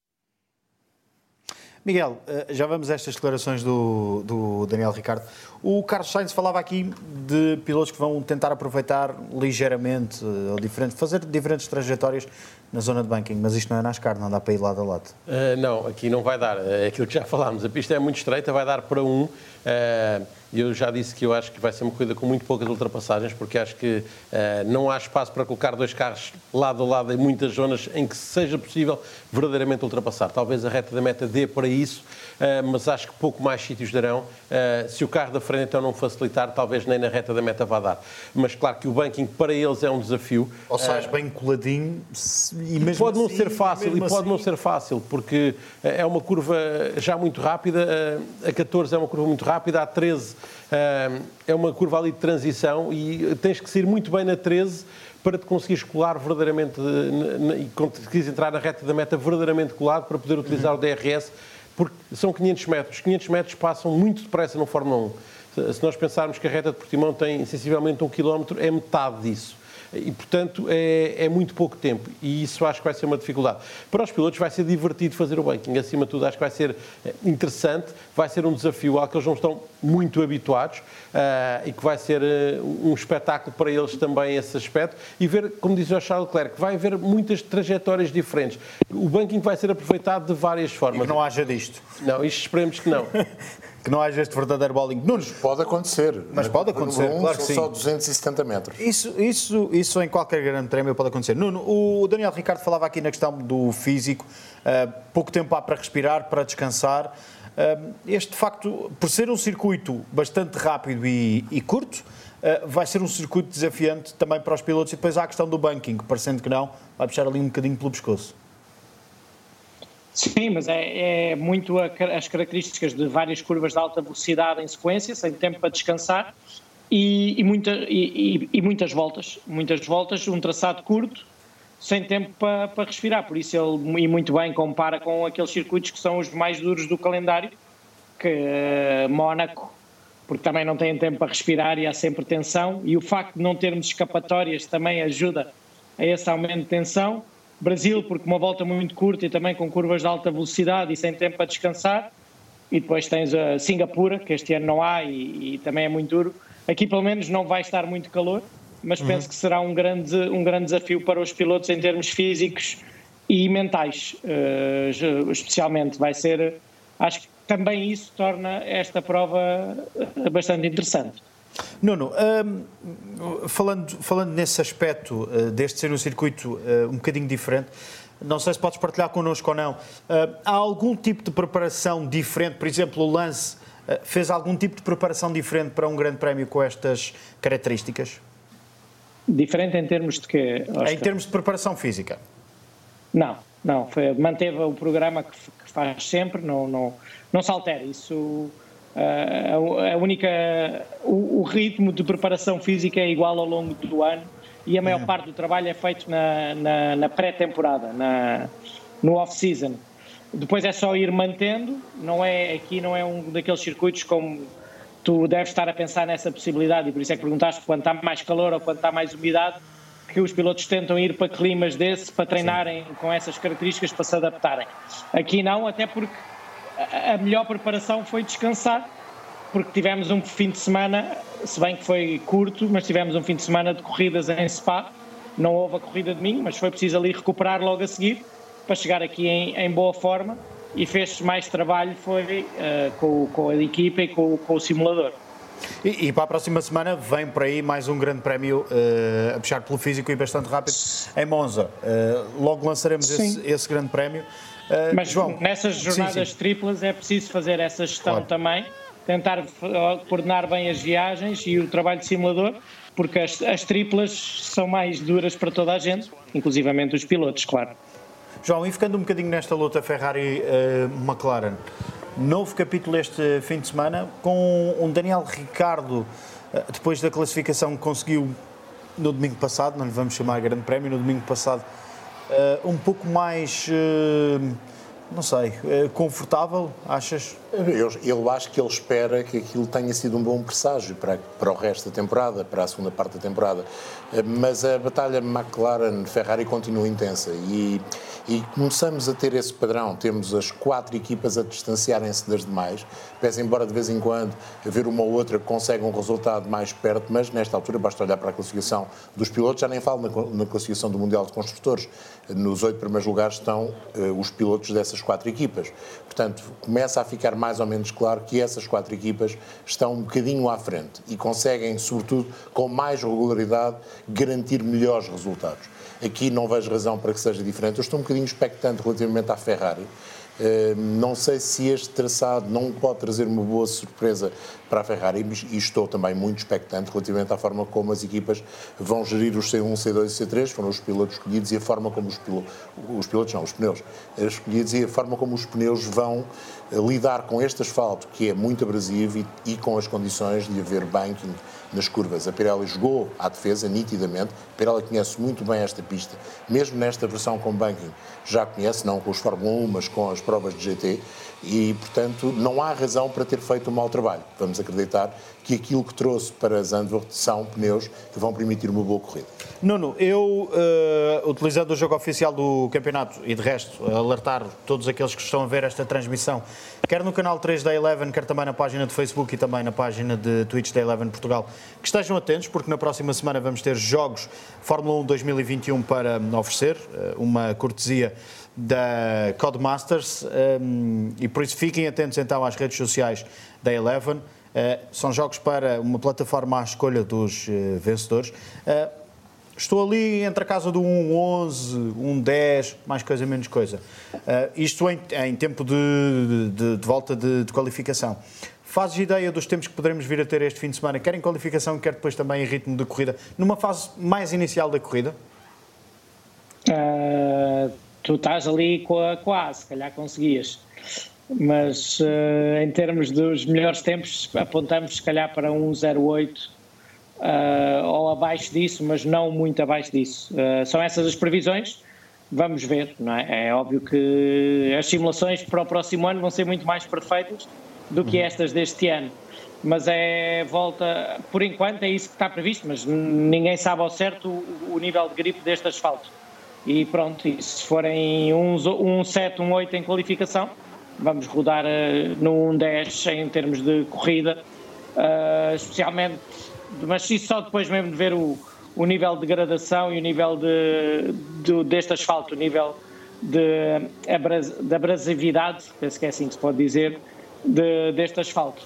Miguel, eh, já vamos a estas declarações do, do Daniel Ricardo. O Carlos Sainz falava aqui de pilotos que vão tentar aproveitar ligeiramente eh, ou diferente, fazer diferentes trajetórias na zona de banking, mas isto não é NASCAR, não dá para ir lado a lado. Uh, não, aqui não vai dar. É aquilo que já falámos. A pista é muito estreita, vai dar para um. Uh, eu já disse que eu acho que vai ser uma corrida com muito poucas ultrapassagens, porque acho que uh, não há espaço para colocar dois carros lado a lado em muitas zonas em que seja possível verdadeiramente ultrapassar. Talvez a reta da meta dê para isso, uh, mas acho que pouco mais sítios darão. Uh, se o carro da frente então não facilitar, talvez nem na reta da meta vá dar. Mas claro que o banking para eles é um desafio. Ou seja, bem coladinho e pode não assim- ser fácil e pode assim- não ser fácil porque eh, é uma curva já muito rápida eh, a 14 é uma curva muito rápida a 13 eh, é uma curva ali de transição e tens que sair muito bem na 13 para te conseguires colar verdadeiramente e conseguires entrar na reta da meta verdadeiramente colado para poder utilizar o DRS porque são 500 metros. 500 metros passam muito depressa no Fórmula 1 Se- se nós pensarmos que a reta de Portimão tem sensivelmente um quilómetro é metade disso e, portanto, é, é muito pouco tempo. E isso acho que vai ser uma dificuldade. Para os pilotos vai ser divertido fazer o banking. Acima de tudo, acho que vai ser eh, interessante, vai ser um desafio ao que eles não estão muito habituados ah, e que vai ser eh, um espetáculo para eles também esse aspecto. E ver, como diz o Charles Leclerc, vai haver muitas trajetórias diferentes. O banking vai ser aproveitado de várias formas. que não haja disto. Não, isto esperemos que não. que não haja este verdadeiro bowling. Nunes, Pode acontecer. Mas pode acontecer, Um, claro que são sim. só 270 metros. Isso, isso, isso em qualquer grande prémio pode acontecer. Nuno, o Daniel Ricardo falava aqui na questão do físico, uh, pouco tempo há para respirar, para descansar. Uh, este, de facto, por ser um circuito bastante rápido e, e curto, uh, vai ser um circuito desafiante também para os pilotos. E depois há a questão do banking, parecendo que não, vai puxar ali um bocadinho pelo pescoço. Sim, mas é, é muito a, as características de várias curvas de alta velocidade em sequência, sem tempo para descansar e, e, muita, e, e, muitas voltas. Muitas voltas, um traçado curto, sem tempo para, para, respirar. Por isso ele, e muito bem, compara com aqueles circuitos que são os mais duros do calendário, que uh, Mónaco, porque também não têm tempo para respirar e há sempre tensão, e o facto de não termos escapatórias também ajuda a esse aumento de tensão. Brasil, porque uma volta muito curta e também com curvas de alta velocidade e sem tempo para descansar. E depois tens a Singapura, que este ano não há e, e também é muito duro. Aqui, pelo menos, não vai estar muito calor, mas uhum. penso que será um grande, um grande desafio para os pilotos em termos físicos e mentais, uh, especialmente. Vai ser. Acho que também isso torna esta prova bastante interessante. Nuno, um, falando, falando nesse aspecto uh, deste ser um circuito uh, um bocadinho diferente, não sei se podes partilhar connosco ou não, uh, há algum tipo de preparação diferente? Por exemplo, o Lance fez algum tipo de preparação diferente para um grande prémio com estas características? Diferente em termos de quê? Oscar? Em termos de preparação física? Não, não. Foi, manteve o programa que, que faz sempre, não, não, não se altera. Isso a única o, o, ritmo de preparação física é igual ao longo do ano e a maior Uhum. parte do trabalho é feito na, na, na pré-temporada, na, no off-season. Depois é só ir mantendo, não é, aqui não é um daqueles circuitos como tu deves estar a pensar nessa possibilidade e por isso é que perguntaste quando está mais calor ou quando está mais umidade, que os pilotos tentam ir para climas desse para treinarem com essas características para se adaptarem. Aqui não, até porque a melhor preparação foi descansar, porque tivemos um fim de semana, se bem que foi curto, mas tivemos um fim de semana de corridas em Spa. Não houve a corrida de mim, mas foi preciso ali recuperar logo a seguir para chegar aqui em, em boa forma e fez mais trabalho foi uh, com, com, a equipa e com, com o simulador. E, e, para a próxima semana vem por aí mais um grande prémio uh, a puxar pelo físico e bastante rápido em Monza. Uh, logo lançaremos esse, esse, grande prémio. Uh, Mas João, nessas jornadas sim, sim. triplas é preciso fazer essa gestão claro. também, tentar coordenar bem as viagens e o trabalho de simulador, porque as, as triplas são mais duras para toda a gente, inclusivamente os pilotos, claro. João, e ficando um bocadinho nesta luta Ferrari-McLaren, novo capítulo este fim de semana com um Daniel Ricardo, depois da classificação que conseguiu no domingo passado, não lhe vamos chamar grande prémio, no domingo passado, um pouco mais, não sei, confortável, achas? Eu, eu acho que ele espera que aquilo tenha sido um bom presságio para, para o resto da temporada, para a segunda parte da temporada. Mas a batalha McLaren-Ferrari continua intensa e, e começamos a ter esse padrão. Temos as quatro equipas a distanciarem-se das demais, pese embora de vez em quando haver uma ou outra que consegue um resultado mais perto, mas nesta altura basta olhar para a classificação dos pilotos, já nem falo na, na classificação do Mundial de Construtores. Nos oito primeiros lugares estão uh, os pilotos dessas quatro equipas. Portanto, começa a ficar mais ou menos claro que essas quatro equipas estão um bocadinho à frente e conseguem, sobretudo, com mais regularidade, garantir melhores resultados. Aqui não vejo razão para que seja diferente. Eu estou um bocadinho expectante relativamente à Ferrari. Uh, não sei se este traçado não pode trazer uma boa surpresa para a Ferrari e estou também muito expectante relativamente à forma como as equipas vão gerir os C1, C2 e C3, foram os pilotos escolhidos e a forma como os pilotos, os pilotos não, os pneus escolhidos e a forma como os pneus vão uh, lidar com este asfalto que é muito abrasivo e, e com as condições de haver banking nas curvas. A Pirelli jogou à defesa, nitidamente. A Pirelli conhece muito bem esta pista, mesmo nesta versão com banking, já conhece, não com os Fórmula 1, mas com as provas de GT, e, portanto, não há razão para ter feito um mau trabalho. Vamos acreditar que aquilo que trouxe para Zandvoort são pneus que vão permitir uma boa corrida. Nuno, eu, uh, utilizando o jogo oficial do campeonato e de resto, alertar todos aqueles que estão a ver esta transmissão, quer no canal 3 da Eleven, quer também na página de Facebook e também na página de Twitch da Eleven Portugal, que estejam atentos, porque na próxima semana vamos ter jogos Fórmula 1 2021 para oferecer, uh, uma cortesia da Codemasters um, e por isso fiquem atentos então às redes sociais da Eleven. Uh, são jogos para uma plataforma à escolha dos uh, vencedores. Uh, estou ali entre a casa do 1.11, 1.10, mais coisa, menos coisa. isto em, em tempo de, de, de volta de, de, qualificação. Fazes ideia dos tempos que poderemos vir a ter este fim de semana, quer em qualificação, quer depois também em ritmo de corrida, numa fase mais inicial da corrida? Tu estás ali com a, A, se calhar conseguias mas uh, em termos dos melhores tempos apontamos se calhar para um 08 uh, ou abaixo disso, mas não muito abaixo disso. Uh, são essas as previsões, vamos ver, não é? É óbvio que as simulações para o próximo ano vão ser muito mais perfeitas do que uhum. estas deste ano. Mas é volta, por enquanto é isso que está previsto, mas ninguém sabe ao certo o, o nível de gripe deste asfalto. E pronto, e se forem um, um 7, um 8 em qualificação, vamos rodar uh, no 1.10 em termos de corrida, uh, especialmente, mas isso só depois mesmo de ver o, o nível de gradação e o nível de, de deste asfalto, o nível de, abras, de abrasividade, penso que é assim que se pode dizer, de, deste asfalto.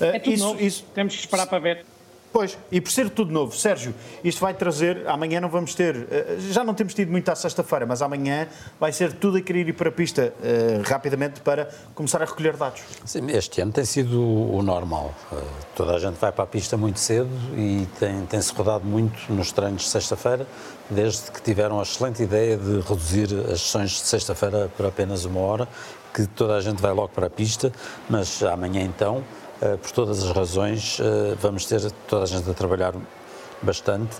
Uh, é tudo isso, novo, isso, temos que esperar para ver. Pois, e por ser tudo novo, Sérgio, isto vai trazer, amanhã não vamos ter, eh, já não temos tido muito à sexta-feira, mas amanhã vai ser tudo a querer ir para a pista uh, rapidamente para começar a recolher dados. Sim, este ano tem sido o normal. Uh, toda a gente vai para a pista muito cedo e tem-se tem rodado muito nos treinos de sexta-feira, desde que tiveram a excelente ideia de reduzir as sessões de sexta-feira para apenas uma hora, que toda a gente vai logo para a pista, mas amanhã então por todas as razões, eh, vamos ter toda a gente a trabalhar bastante.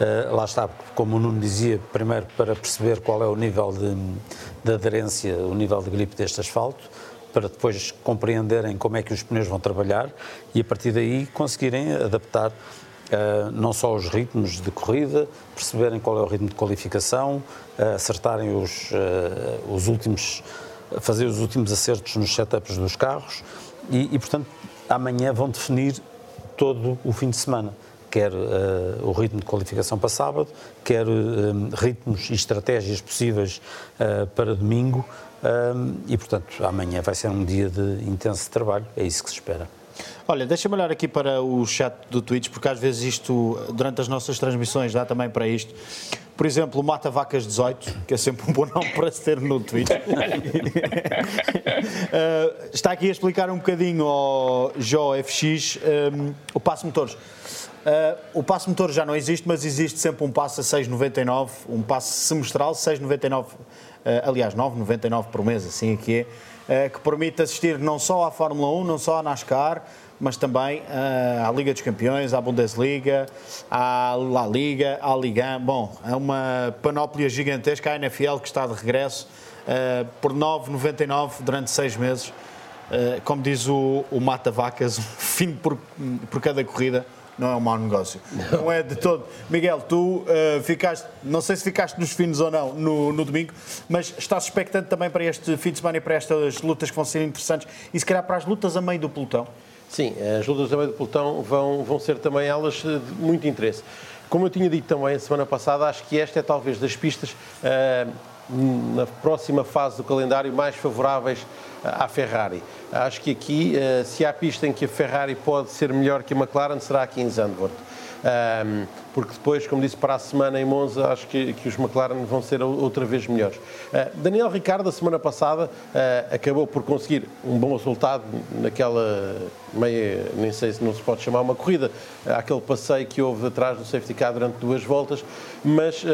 Uh, lá está, como o Nuno dizia, primeiro para perceber qual é o nível de, de, aderência, o nível de gripe deste asfalto, para depois compreenderem como é que os pneus vão trabalhar e a partir daí conseguirem adaptar não só os ritmos de corrida, perceberem qual é o ritmo de qualificação, acertarem os, os últimos, fazer os últimos acertos nos setups dos carros e, e portanto, amanhã vão definir todo o fim de semana quer uh, o ritmo de qualificação para sábado, quer uh, ritmos e estratégias possíveis uh, para domingo. e, portanto, amanhã vai ser um dia de intenso trabalho, é isso que se espera. Olha, deixa-me olhar aqui para o chat do Twitch, porque às vezes isto, durante as nossas transmissões, dá também para isto. Por exemplo, Mata Vacas 18, que é sempre um bom nome para se ter no Twitter. uh, está aqui a explicar um bocadinho ao JoFX um, o passo motores. Uh, o passo motor já não existe, mas existe sempre um passo a 6,99, um passo semestral, 6,99, uh, aliás, 9,99 por mês, assim aqui é, uh, que permite assistir não só à Fórmula 1, não só à NASCAR, mas também uh, à Liga dos Campeões, à Bundesliga, à La Liga, à Liga. Bom, é uma panóplia gigantesca. A NFL que está de regresso por 9,99 durante seis meses. Como diz o, o Mata Vacas, um fim por, por cada corrida não é um mau negócio. Não, é de todo. Miguel, tu uh, ficaste, não sei se ficaste nos fins ou não no, no, domingo, mas estás expectante também para este fim de semana e para estas lutas que vão ser interessantes e se calhar para as lutas a meio do pelotão? Sim, as lutas também do pelotão vão, vão ser também elas de muito interesse. Como eu tinha dito também a semana passada, acho que esta é talvez das pistas uh, na próxima fase do calendário mais favoráveis à Ferrari. Acho que aqui, uh, se há pista em que a Ferrari pode ser melhor que a McLaren, será aqui em Zandvoort. Porque depois, como disse, para a semana em Monza, acho que, que os McLaren vão ser outra vez melhores. Uh, Daniel Ricardo, a semana passada, uh, acabou por conseguir um bom resultado naquela meia, nem sei se não se pode chamar uma corrida, aquele passeio que houve atrás do safety car durante duas voltas, mas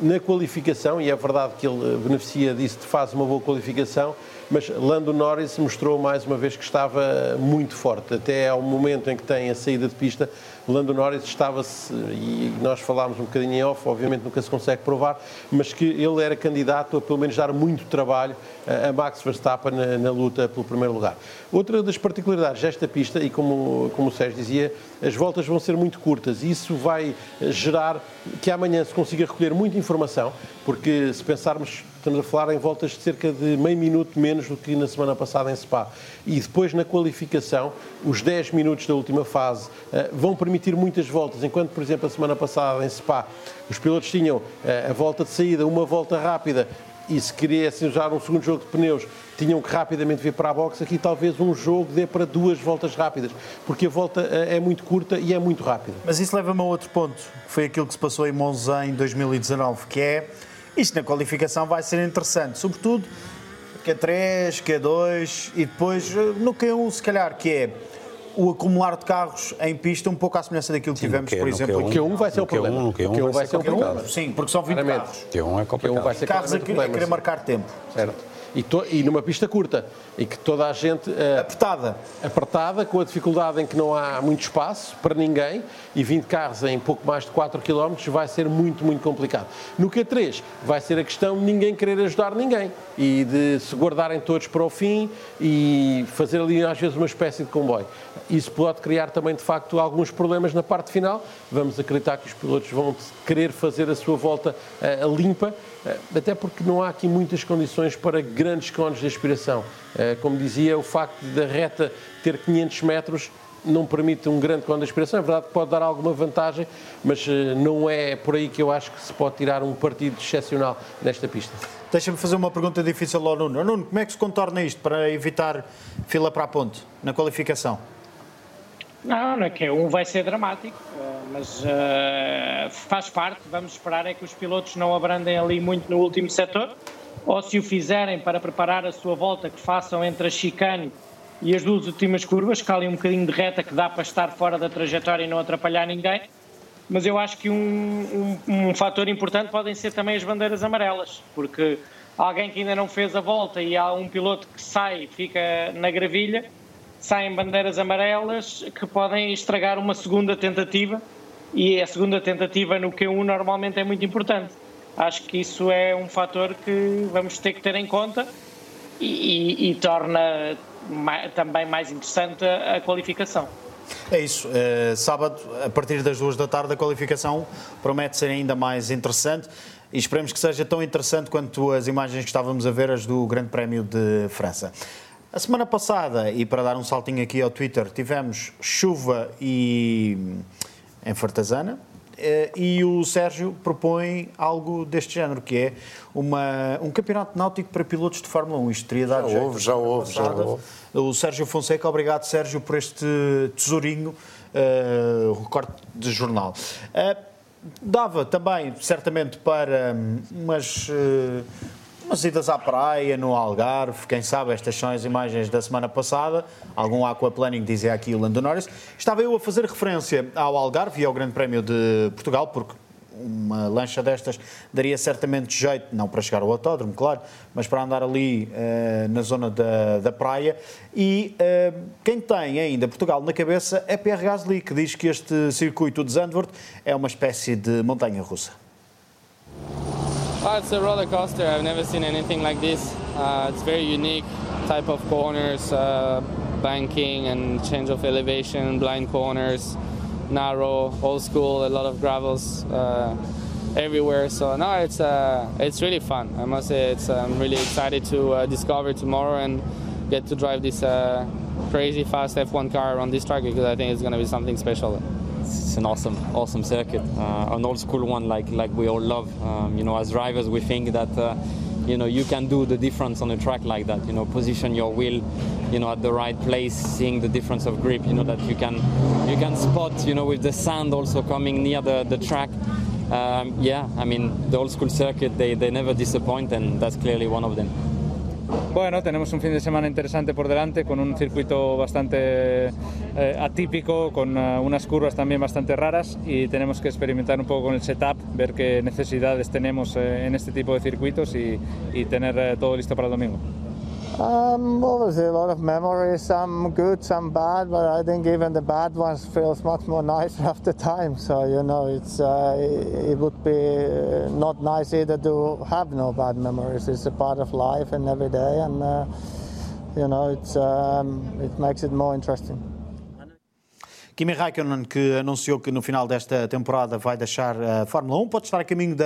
na qualificação, e é verdade que ele beneficia disso, faz uma boa qualificação, mas Lando Norris mostrou mais uma vez que estava muito forte, até ao momento em que tem a saída de pista, Lando Norris estava-se, e nós falámos um bocadinho em off, obviamente nunca se consegue provar, mas que ele era candidato a pelo menos dar muito trabalho a Max Verstappen na, na luta pelo primeiro lugar. Outra das particularidades desta pista, e como, como o Sérgio dizia, as voltas vão ser muito curtas e isso vai gerar que amanhã se consiga recolher muita informação, porque se pensarmos estamos a falar em voltas de cerca de meio minuto menos do que na semana passada em Spa. E depois na qualificação, os 10 minutos da última fase uh, vão permitir muitas voltas, enquanto, por exemplo, a semana passada em Spa, os pilotos tinham uh, a volta de saída, uma volta rápida, e se queriessem usar um segundo jogo de pneus, tinham que rapidamente vir para a box. Aqui talvez um jogo dê para duas voltas rápidas, porque a volta eh, é muito curta e é muito rápida. Mas isso leva-me a outro ponto, que foi aquilo que se passou em Monza em 2019, que é isto na qualificação vai ser interessante, sobretudo Q3, Q2 e depois eh, no Q1 se calhar, que é o acumular de carros em pista um pouco à semelhança daquilo que tivemos, por exemplo, O Q1 vai ser o Q1, problema. no Q1 vai ser complicado. Sim, porque são 20 Claramente. carros. Q1 é complicado. Q1 vai ser Carros a, a querer sim. marcar tempo. Certo. E, to- e numa pista curta, e que toda a gente eh, Apertada. apertada, com a dificuldade em que não há muito espaço para ninguém, e 20 carros em pouco mais de 4 km vai ser muito, muito complicado. No Q3 vai ser a questão de ninguém querer ajudar ninguém e de se guardarem todos para o fim e fazer ali às vezes uma espécie de comboio. Isso pode criar também de facto alguns problemas na parte final. Vamos acreditar que os pilotos vão querer fazer a sua volta eh, limpa, até porque não há aqui muitas condições para grandes cones de aspiração. Eh, Como dizia, o facto da reta ter 500 metros não permite um grande cone de aspiração. É verdade que pode dar alguma vantagem, mas eh, não é por aí que eu acho que se pode tirar um partido excepcional nesta pista. Deixa-me fazer uma pergunta difícil ao Nuno. Nuno, como é que se contorna isto para evitar fila para a ponte na qualificação? Não, na Q1 vai ser dramático, eh, mas eh, faz parte. Vamos esperar é que os pilotos não abrandem ali muito no último setor, ou se o fizerem para preparar a sua volta, que façam entre a chicane e as duas últimas curvas, que há ali um bocadinho de reta que dá para estar fora da trajetória e não atrapalhar ninguém. Mas eu acho que um, um, um fator importante podem ser também as bandeiras amarelas, porque alguém que ainda não fez a volta e há um piloto que sai e fica na gravilha, saem bandeiras amarelas que podem estragar uma segunda tentativa e a segunda tentativa no Q1 normalmente é muito importante. Acho que isso é um fator que vamos ter que ter em conta e, e- e torna ma- também mais interessante a, qualificação. É isso. eh, sábado, a partir das duas da tarde, a qualificação promete ser ainda mais interessante e esperemos que seja tão interessante quanto as imagens que estávamos a ver, as do Grande Prémio de França. A semana passada, e para dar um saltinho aqui ao Twitter, tivemos chuva e em Fartazana. eh, E o Sérgio propõe algo deste género, que é uma, um campeonato náutico para pilotos de Fórmula 1. Isto teria dado Já houve, já houve, já houve. O Sérgio Fonseca, obrigado Sérgio por este tesourinho, eh, o recorte de jornal. Eh, dava também, certamente, para umas, eh, umas idas à praia, no Algarve, quem sabe, estas são as imagens da semana passada, algum aquaplaning dizia aqui o Lando Norris. Estava eu a fazer referência ao Algarve e ao Grande Prémio de Portugal, porque uma lancha destas daria certamente jeito, não para chegar ao autódromo, claro, mas para andar ali eh, na zona da, da praia. E eh, quem tem ainda Portugal na cabeça é Pierre Gasly, que diz que este circuito de Zandvoort é uma espécie de montanha russa. Oh, it's a roller coaster. I've never seen anything like this. Uh, it's very unique type of corners, uh, banking and change of elevation, blind corners, narrow, old school, a lot of gravels uh, everywhere. So no, it's uh, it's really fun. I must say, it's I'm really excited to uh, discover tomorrow and get to drive this uh, crazy fast F1 car on this track because I think it's going to be something special. It's an awesome, awesome circuit, uh, an old school one like like we all love. Um, you know, as drivers, we think that uh, you know you can do the difference on a track like that. You know, position your wheel, you know, at the right place, seeing the difference of grip. You know that you can you can spot. You know, with the sand also coming near the the track. Um, yeah, I mean the old school circuit they, they never disappoint, and that's clearly one of them. Bueno, tenemos un fin de semana interesante por delante con un circuito bastante eh, atípico, con eh, unas curvas también bastante raras y tenemos que experimentar un poco con el setup, ver qué necesidades tenemos eh, en este tipo de circuitos y, tener todo listo para el domingo. Um, obviously, a lot of memories, some good, some bad, but I think even the bad ones feels much more nicer after time. So you know, it's uh, it would be uh, not nice either to have no bad memories. It's a part of life and every day, and uh, you know, it's um, it makes it more interesting. Kimi Raikkonen, que anunciou que no final desta temporada vai deixar a Fórmula 1, pode estar a caminho de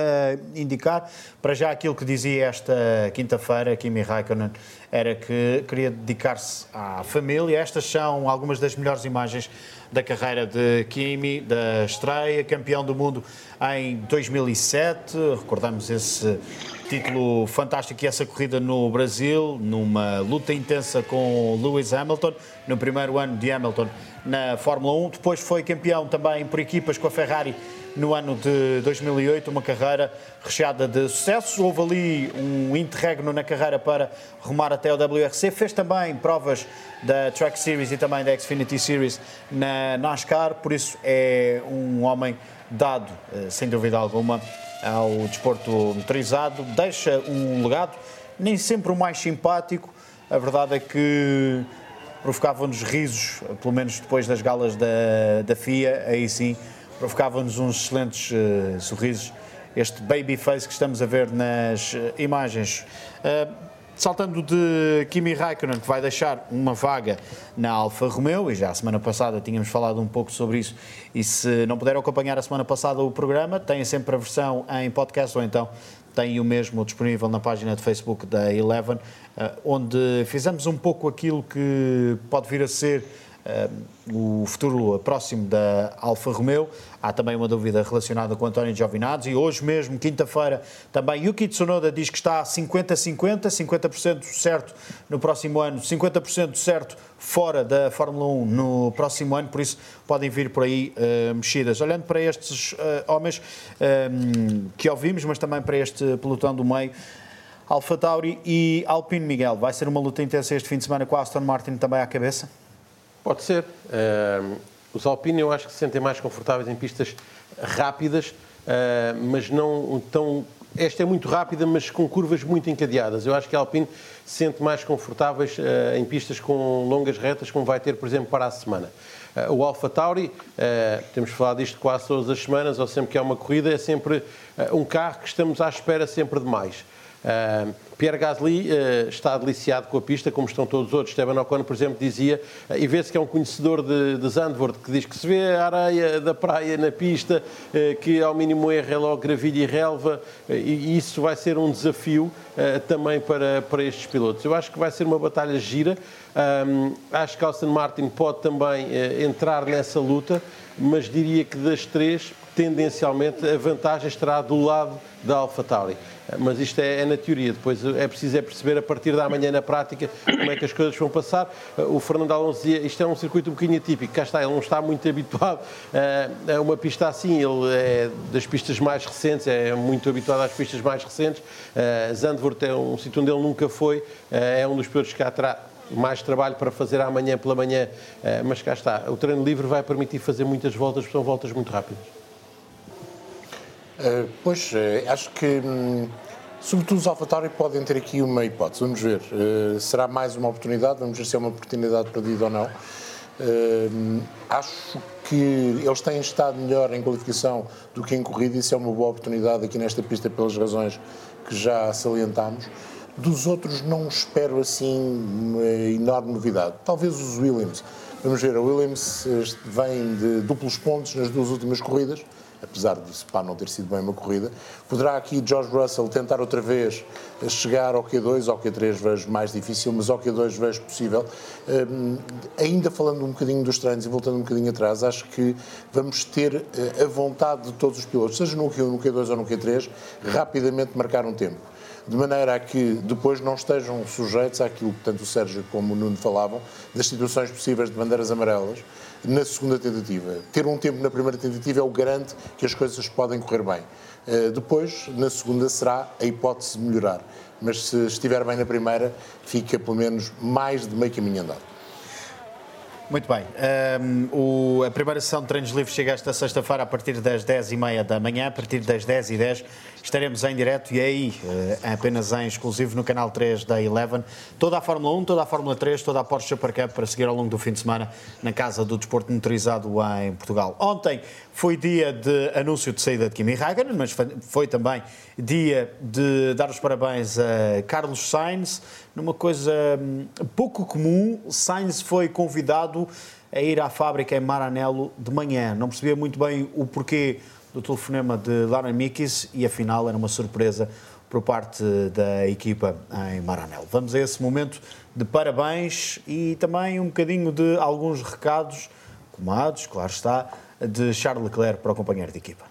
indicar para já aquilo que dizia esta quinta-feira. Kimi Raikkonen era que queria dedicar-se à família. Estas são algumas das melhores imagens da carreira de Kimi, da estreia, campeão do mundo em 2007. Recordamos esse título fantástico e essa corrida no Brasil, numa luta intensa com Lewis Hamilton, no primeiro ano de Hamilton na Fórmula 1. Depois foi campeão também por equipas com a Ferrari no ano de 2008, uma carreira recheada de sucessos. Houve ali um interregno na carreira para rumar até o WRC. Fez também provas da Track Series e também da Xfinity Series na NASCAR, por isso é um homem dado, eh, sem dúvida alguma, ao desporto motorizado. Deixa um legado, nem sempre o mais simpático. A verdade é que provocava-nos risos, pelo menos depois das galas da, da FIA, aí sim provocava-nos uns excelentes uh, sorrisos. Este baby face que estamos a ver nas uh, imagens. Uh, saltando de Kimi Raikkonen, que vai deixar uma vaga na Alfa Romeo, e já a semana passada tínhamos falado um pouco sobre isso, e se não puderam acompanhar a semana passada o programa, têm sempre a versão em podcast ou então têm o mesmo disponível na página de Facebook da Eleven, onde fizemos um pouco aquilo que pode vir a ser o futuro próximo da Alfa Romeo. Há também uma dúvida relacionada com António Giovinazzi e hoje mesmo, quinta-feira, também Yuki Tsunoda diz que está 50-50, 50%, certo no próximo ano, 50% certo fora da Fórmula 1 no próximo ano, por isso podem vir por aí uh, mexidas. Olhando para estes uh, homens um, que ouvimos, mas também para este pelotão do meio, Alfa Tauri e Alpine Miguel, vai ser uma luta intensa este fim de semana com a Aston Martin também à cabeça? Pode ser. Uh, os Alpine eu acho que se sentem mais confortáveis em pistas rápidas, uh, mas não tão. Esta é muito rápida, mas com curvas muito encadeadas. Eu acho que a Alpine se sente mais confortáveis uh, em pistas com longas retas, como vai ter, por exemplo, para a semana. o Alfa Tauri, temos falado disto quase todas as semanas, ou sempre que há uma corrida, é sempre um carro que estamos à espera sempre de mais. Uh, Pierre Gasly uh, está deliciado com a pista, como estão todos os outros. Esteban Ocon, por exemplo, dizia, uh, e vê-se que é um conhecedor de, de Zandvoort, que diz que se vê a areia da praia na pista, que ao mínimo erro é logo gravilha e relva, e isso vai ser um desafio também para, para estes pilotos. Eu acho que vai ser uma batalha gira. Acho que Aston Martin pode também entrar nessa luta, mas diria que das três, tendencialmente, a vantagem estará do lado da AlphaTauri mas isto é, é, na teoria. Depois é preciso é perceber a partir da manhã na prática como é que as coisas vão passar. O Fernando Alonso dizia isto é um circuito um bocadinho atípico. Cá está, ele não está muito habituado a uma pista assim. Ele é das pistas mais recentes, é muito habituado às pistas mais recentes. Zandvoort é um sítio onde ele nunca foi, é um dos pilotos que terá mais trabalho para fazer amanhã pela manhã, mas cá está. O treino livre vai permitir fazer muitas voltas, são voltas muito rápidas. Uh, pois, uh, acho que, hum, sobretudo, os AlphaTauri podem ter aqui uma hipótese. Vamos ver. Uh, será mais uma oportunidade? Vamos ver se é uma oportunidade perdida ou não. acho que eles têm estado melhor em qualificação do que em corrida isso é uma boa oportunidade aqui nesta pista pelas razões que já salientámos. Dos outros não espero assim uma enorme novidade. Talvez os Williams. Vamos ver, a Williams vem de duplos pontos nas duas últimas corridas apesar de Spa não ter sido bem uma corrida. Poderá aqui George Russell tentar outra vez chegar ao Q2, ao Q3 vejo mais difícil, mas ao Q2 vejo possível. Um, ainda falando um bocadinho dos treinos e voltando um bocadinho atrás, acho que vamos ter uh, a vontade de todos os pilotos, seja no Q1, no Q2 ou no Q3, rapidamente marcar um tempo de maneira a que depois não estejam sujeitos àquilo que tanto o Sérgio como o Nuno falavam, das situações possíveis de bandeiras amarelas, na segunda tentativa. Ter um tempo na primeira tentativa é o garante que as coisas podem correr bem. Uh, depois, na segunda, será a hipótese de melhorar. Mas se estiver bem na primeira, fica pelo menos mais de meio caminho andado. Muito bem. Um, o, a primeira sessão de treinos livres chega esta sexta-feira a partir das 10h30 da manhã, a partir das 10h10 estaremos em direto e aí, uh, apenas em exclusivo no canal 3 da Eleven, toda a Fórmula 1, toda a Fórmula 3, toda a Porsche Super Cup para seguir ao longo do fim de semana na Casa do Desporto Motorizado em Portugal. Ontem foi dia de anúncio de saída de Kimi Raikkonen, mas foi também dia de dar os parabéns a Carlos Sainz, numa coisa hum, pouco comum, Sainz foi convidado a ir à fábrica em Maranello de manhã. Não percebia muito bem o porquê do telefonema de Lauren Mikis e afinal era uma surpresa por parte da equipa em Maranello. Vamos a esse momento de parabéns e também um bocadinho de alguns recados, comados, claro está, de Charles Leclerc para o companheiro de equipa.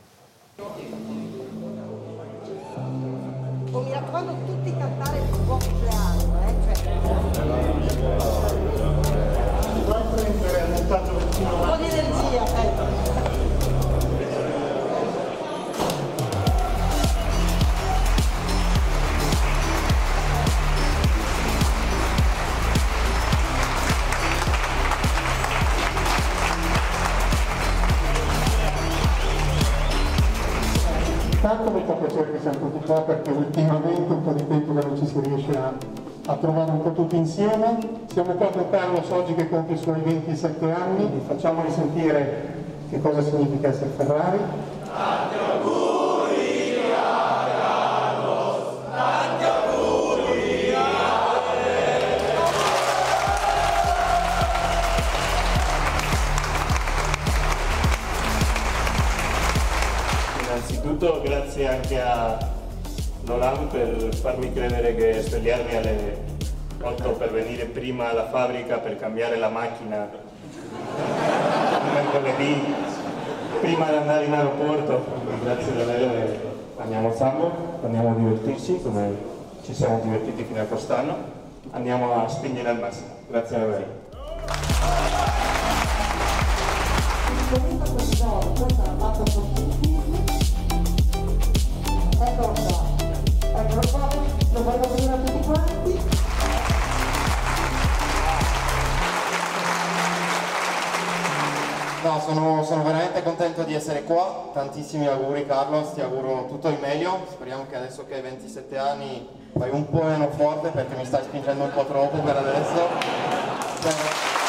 Qua perché ultimamente un po' di tempo che non ci si riesce a, a trovare un po' tutti insieme. Siamo qua con Carlos oggi che compie i suoi 27 anni, facciamoli sentire che cosa significa essere Ferrari. Innanzitutto grazie anche a Nolan per farmi credere che svegliarmi alle 8 per venire prima alla fabbrica per cambiare la macchina mercoledì prima di andare in aeroporto. Grazie davvero andiamo a Sambo, andiamo a divertirci come ci siamo divertiti fino a quest'anno. Andiamo a spingere al massimo. Grazie davvero. Comunque questo, No, sono, sono veramente contento di essere qua, tantissimi auguri Carlos, ti auguro tutto il meglio, speriamo che adesso che hai 27 anni vai un po' meno forte perché mi stai spingendo un po' troppo per adesso. Cioè,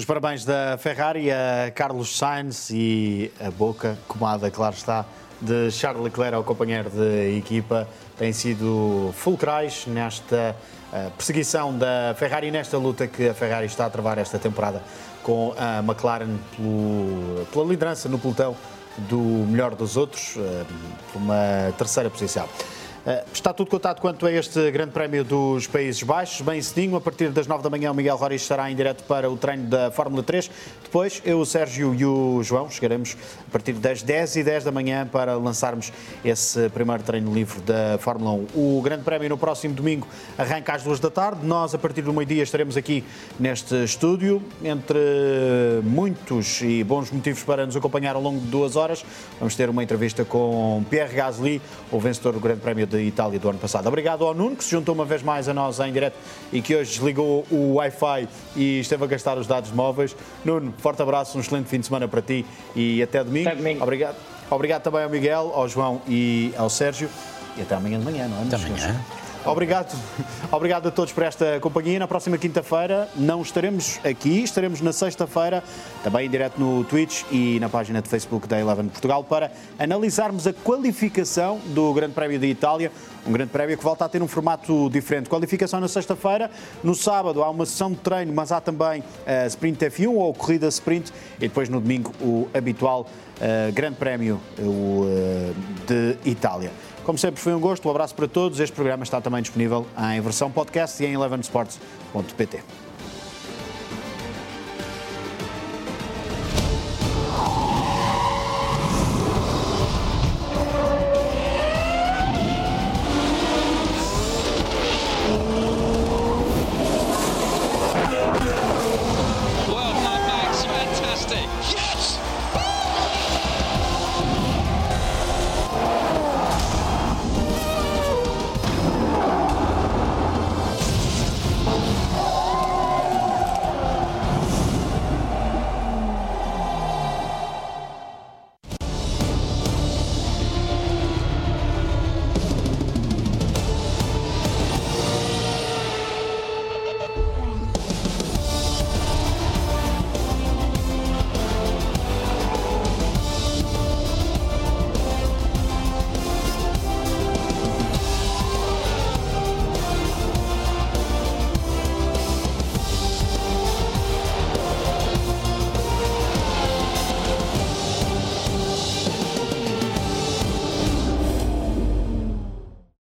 Os parabéns da Ferrari a Carlos Sainz e a boca comada, claro está, de Charles Leclerc ao companheiro de equipa têm sido fulcrais nesta eh, perseguição da Ferrari nesta luta que a Ferrari está a travar esta temporada com a McLaren pelo- pela liderança no pelotão do melhor dos outros, eh, por uma terceira posição. Eh, Está tudo contado quanto a este Grande Prémio dos Países Baixos. Bem cedinho, a partir das 9 da manhã, o Miguel Roriz estará em direto para o treino da Fórmula 3. Depois, eu, o Sérgio e o João chegaremos a partir das 10 e 10 da manhã para lançarmos esse primeiro treino livre da Fórmula 1. O Grande Prémio no próximo domingo arranca às 2 da tarde. Nós, a partir do meio-dia, estaremos aqui neste estúdio. Entre muitos e bons motivos para nos acompanhar ao longo de duas horas, vamos ter uma entrevista com Pierre Gasly, o vencedor do Grande Prémio de Itália do ano passado. Obrigado ao Nuno, que se juntou uma vez mais a nós em direto e que hoje desligou o Wi-Fi e esteve a gastar os dados móveis. Nuno, forte abraço, um excelente fim de semana para ti e até domingo. Obrigado. Obrigado também ao Miguel, ao João e ao Sérgio. E até amanhã de manhã, não é? Até amanhã. Obrigado, obrigado a todos por esta companhia. Na próxima quinta-feira não estaremos aqui, estaremos na sexta-feira, também em direto no Twitch e na página de Facebook da Eleven Portugal, para analisarmos a qualificação do Grande Prémio de Itália. Um grande prémio que volta a ter um formato diferente. Qualificação na sexta-feira. No sábado há uma sessão de treino, mas há também a Sprint F1 ou corrida sprint. E depois no domingo o habitual eh, Grande Prémio eh, de Itália. Como sempre, foi um gosto. Um abraço para todos. Este programa está também disponível em versão podcast e em elevensports.pt.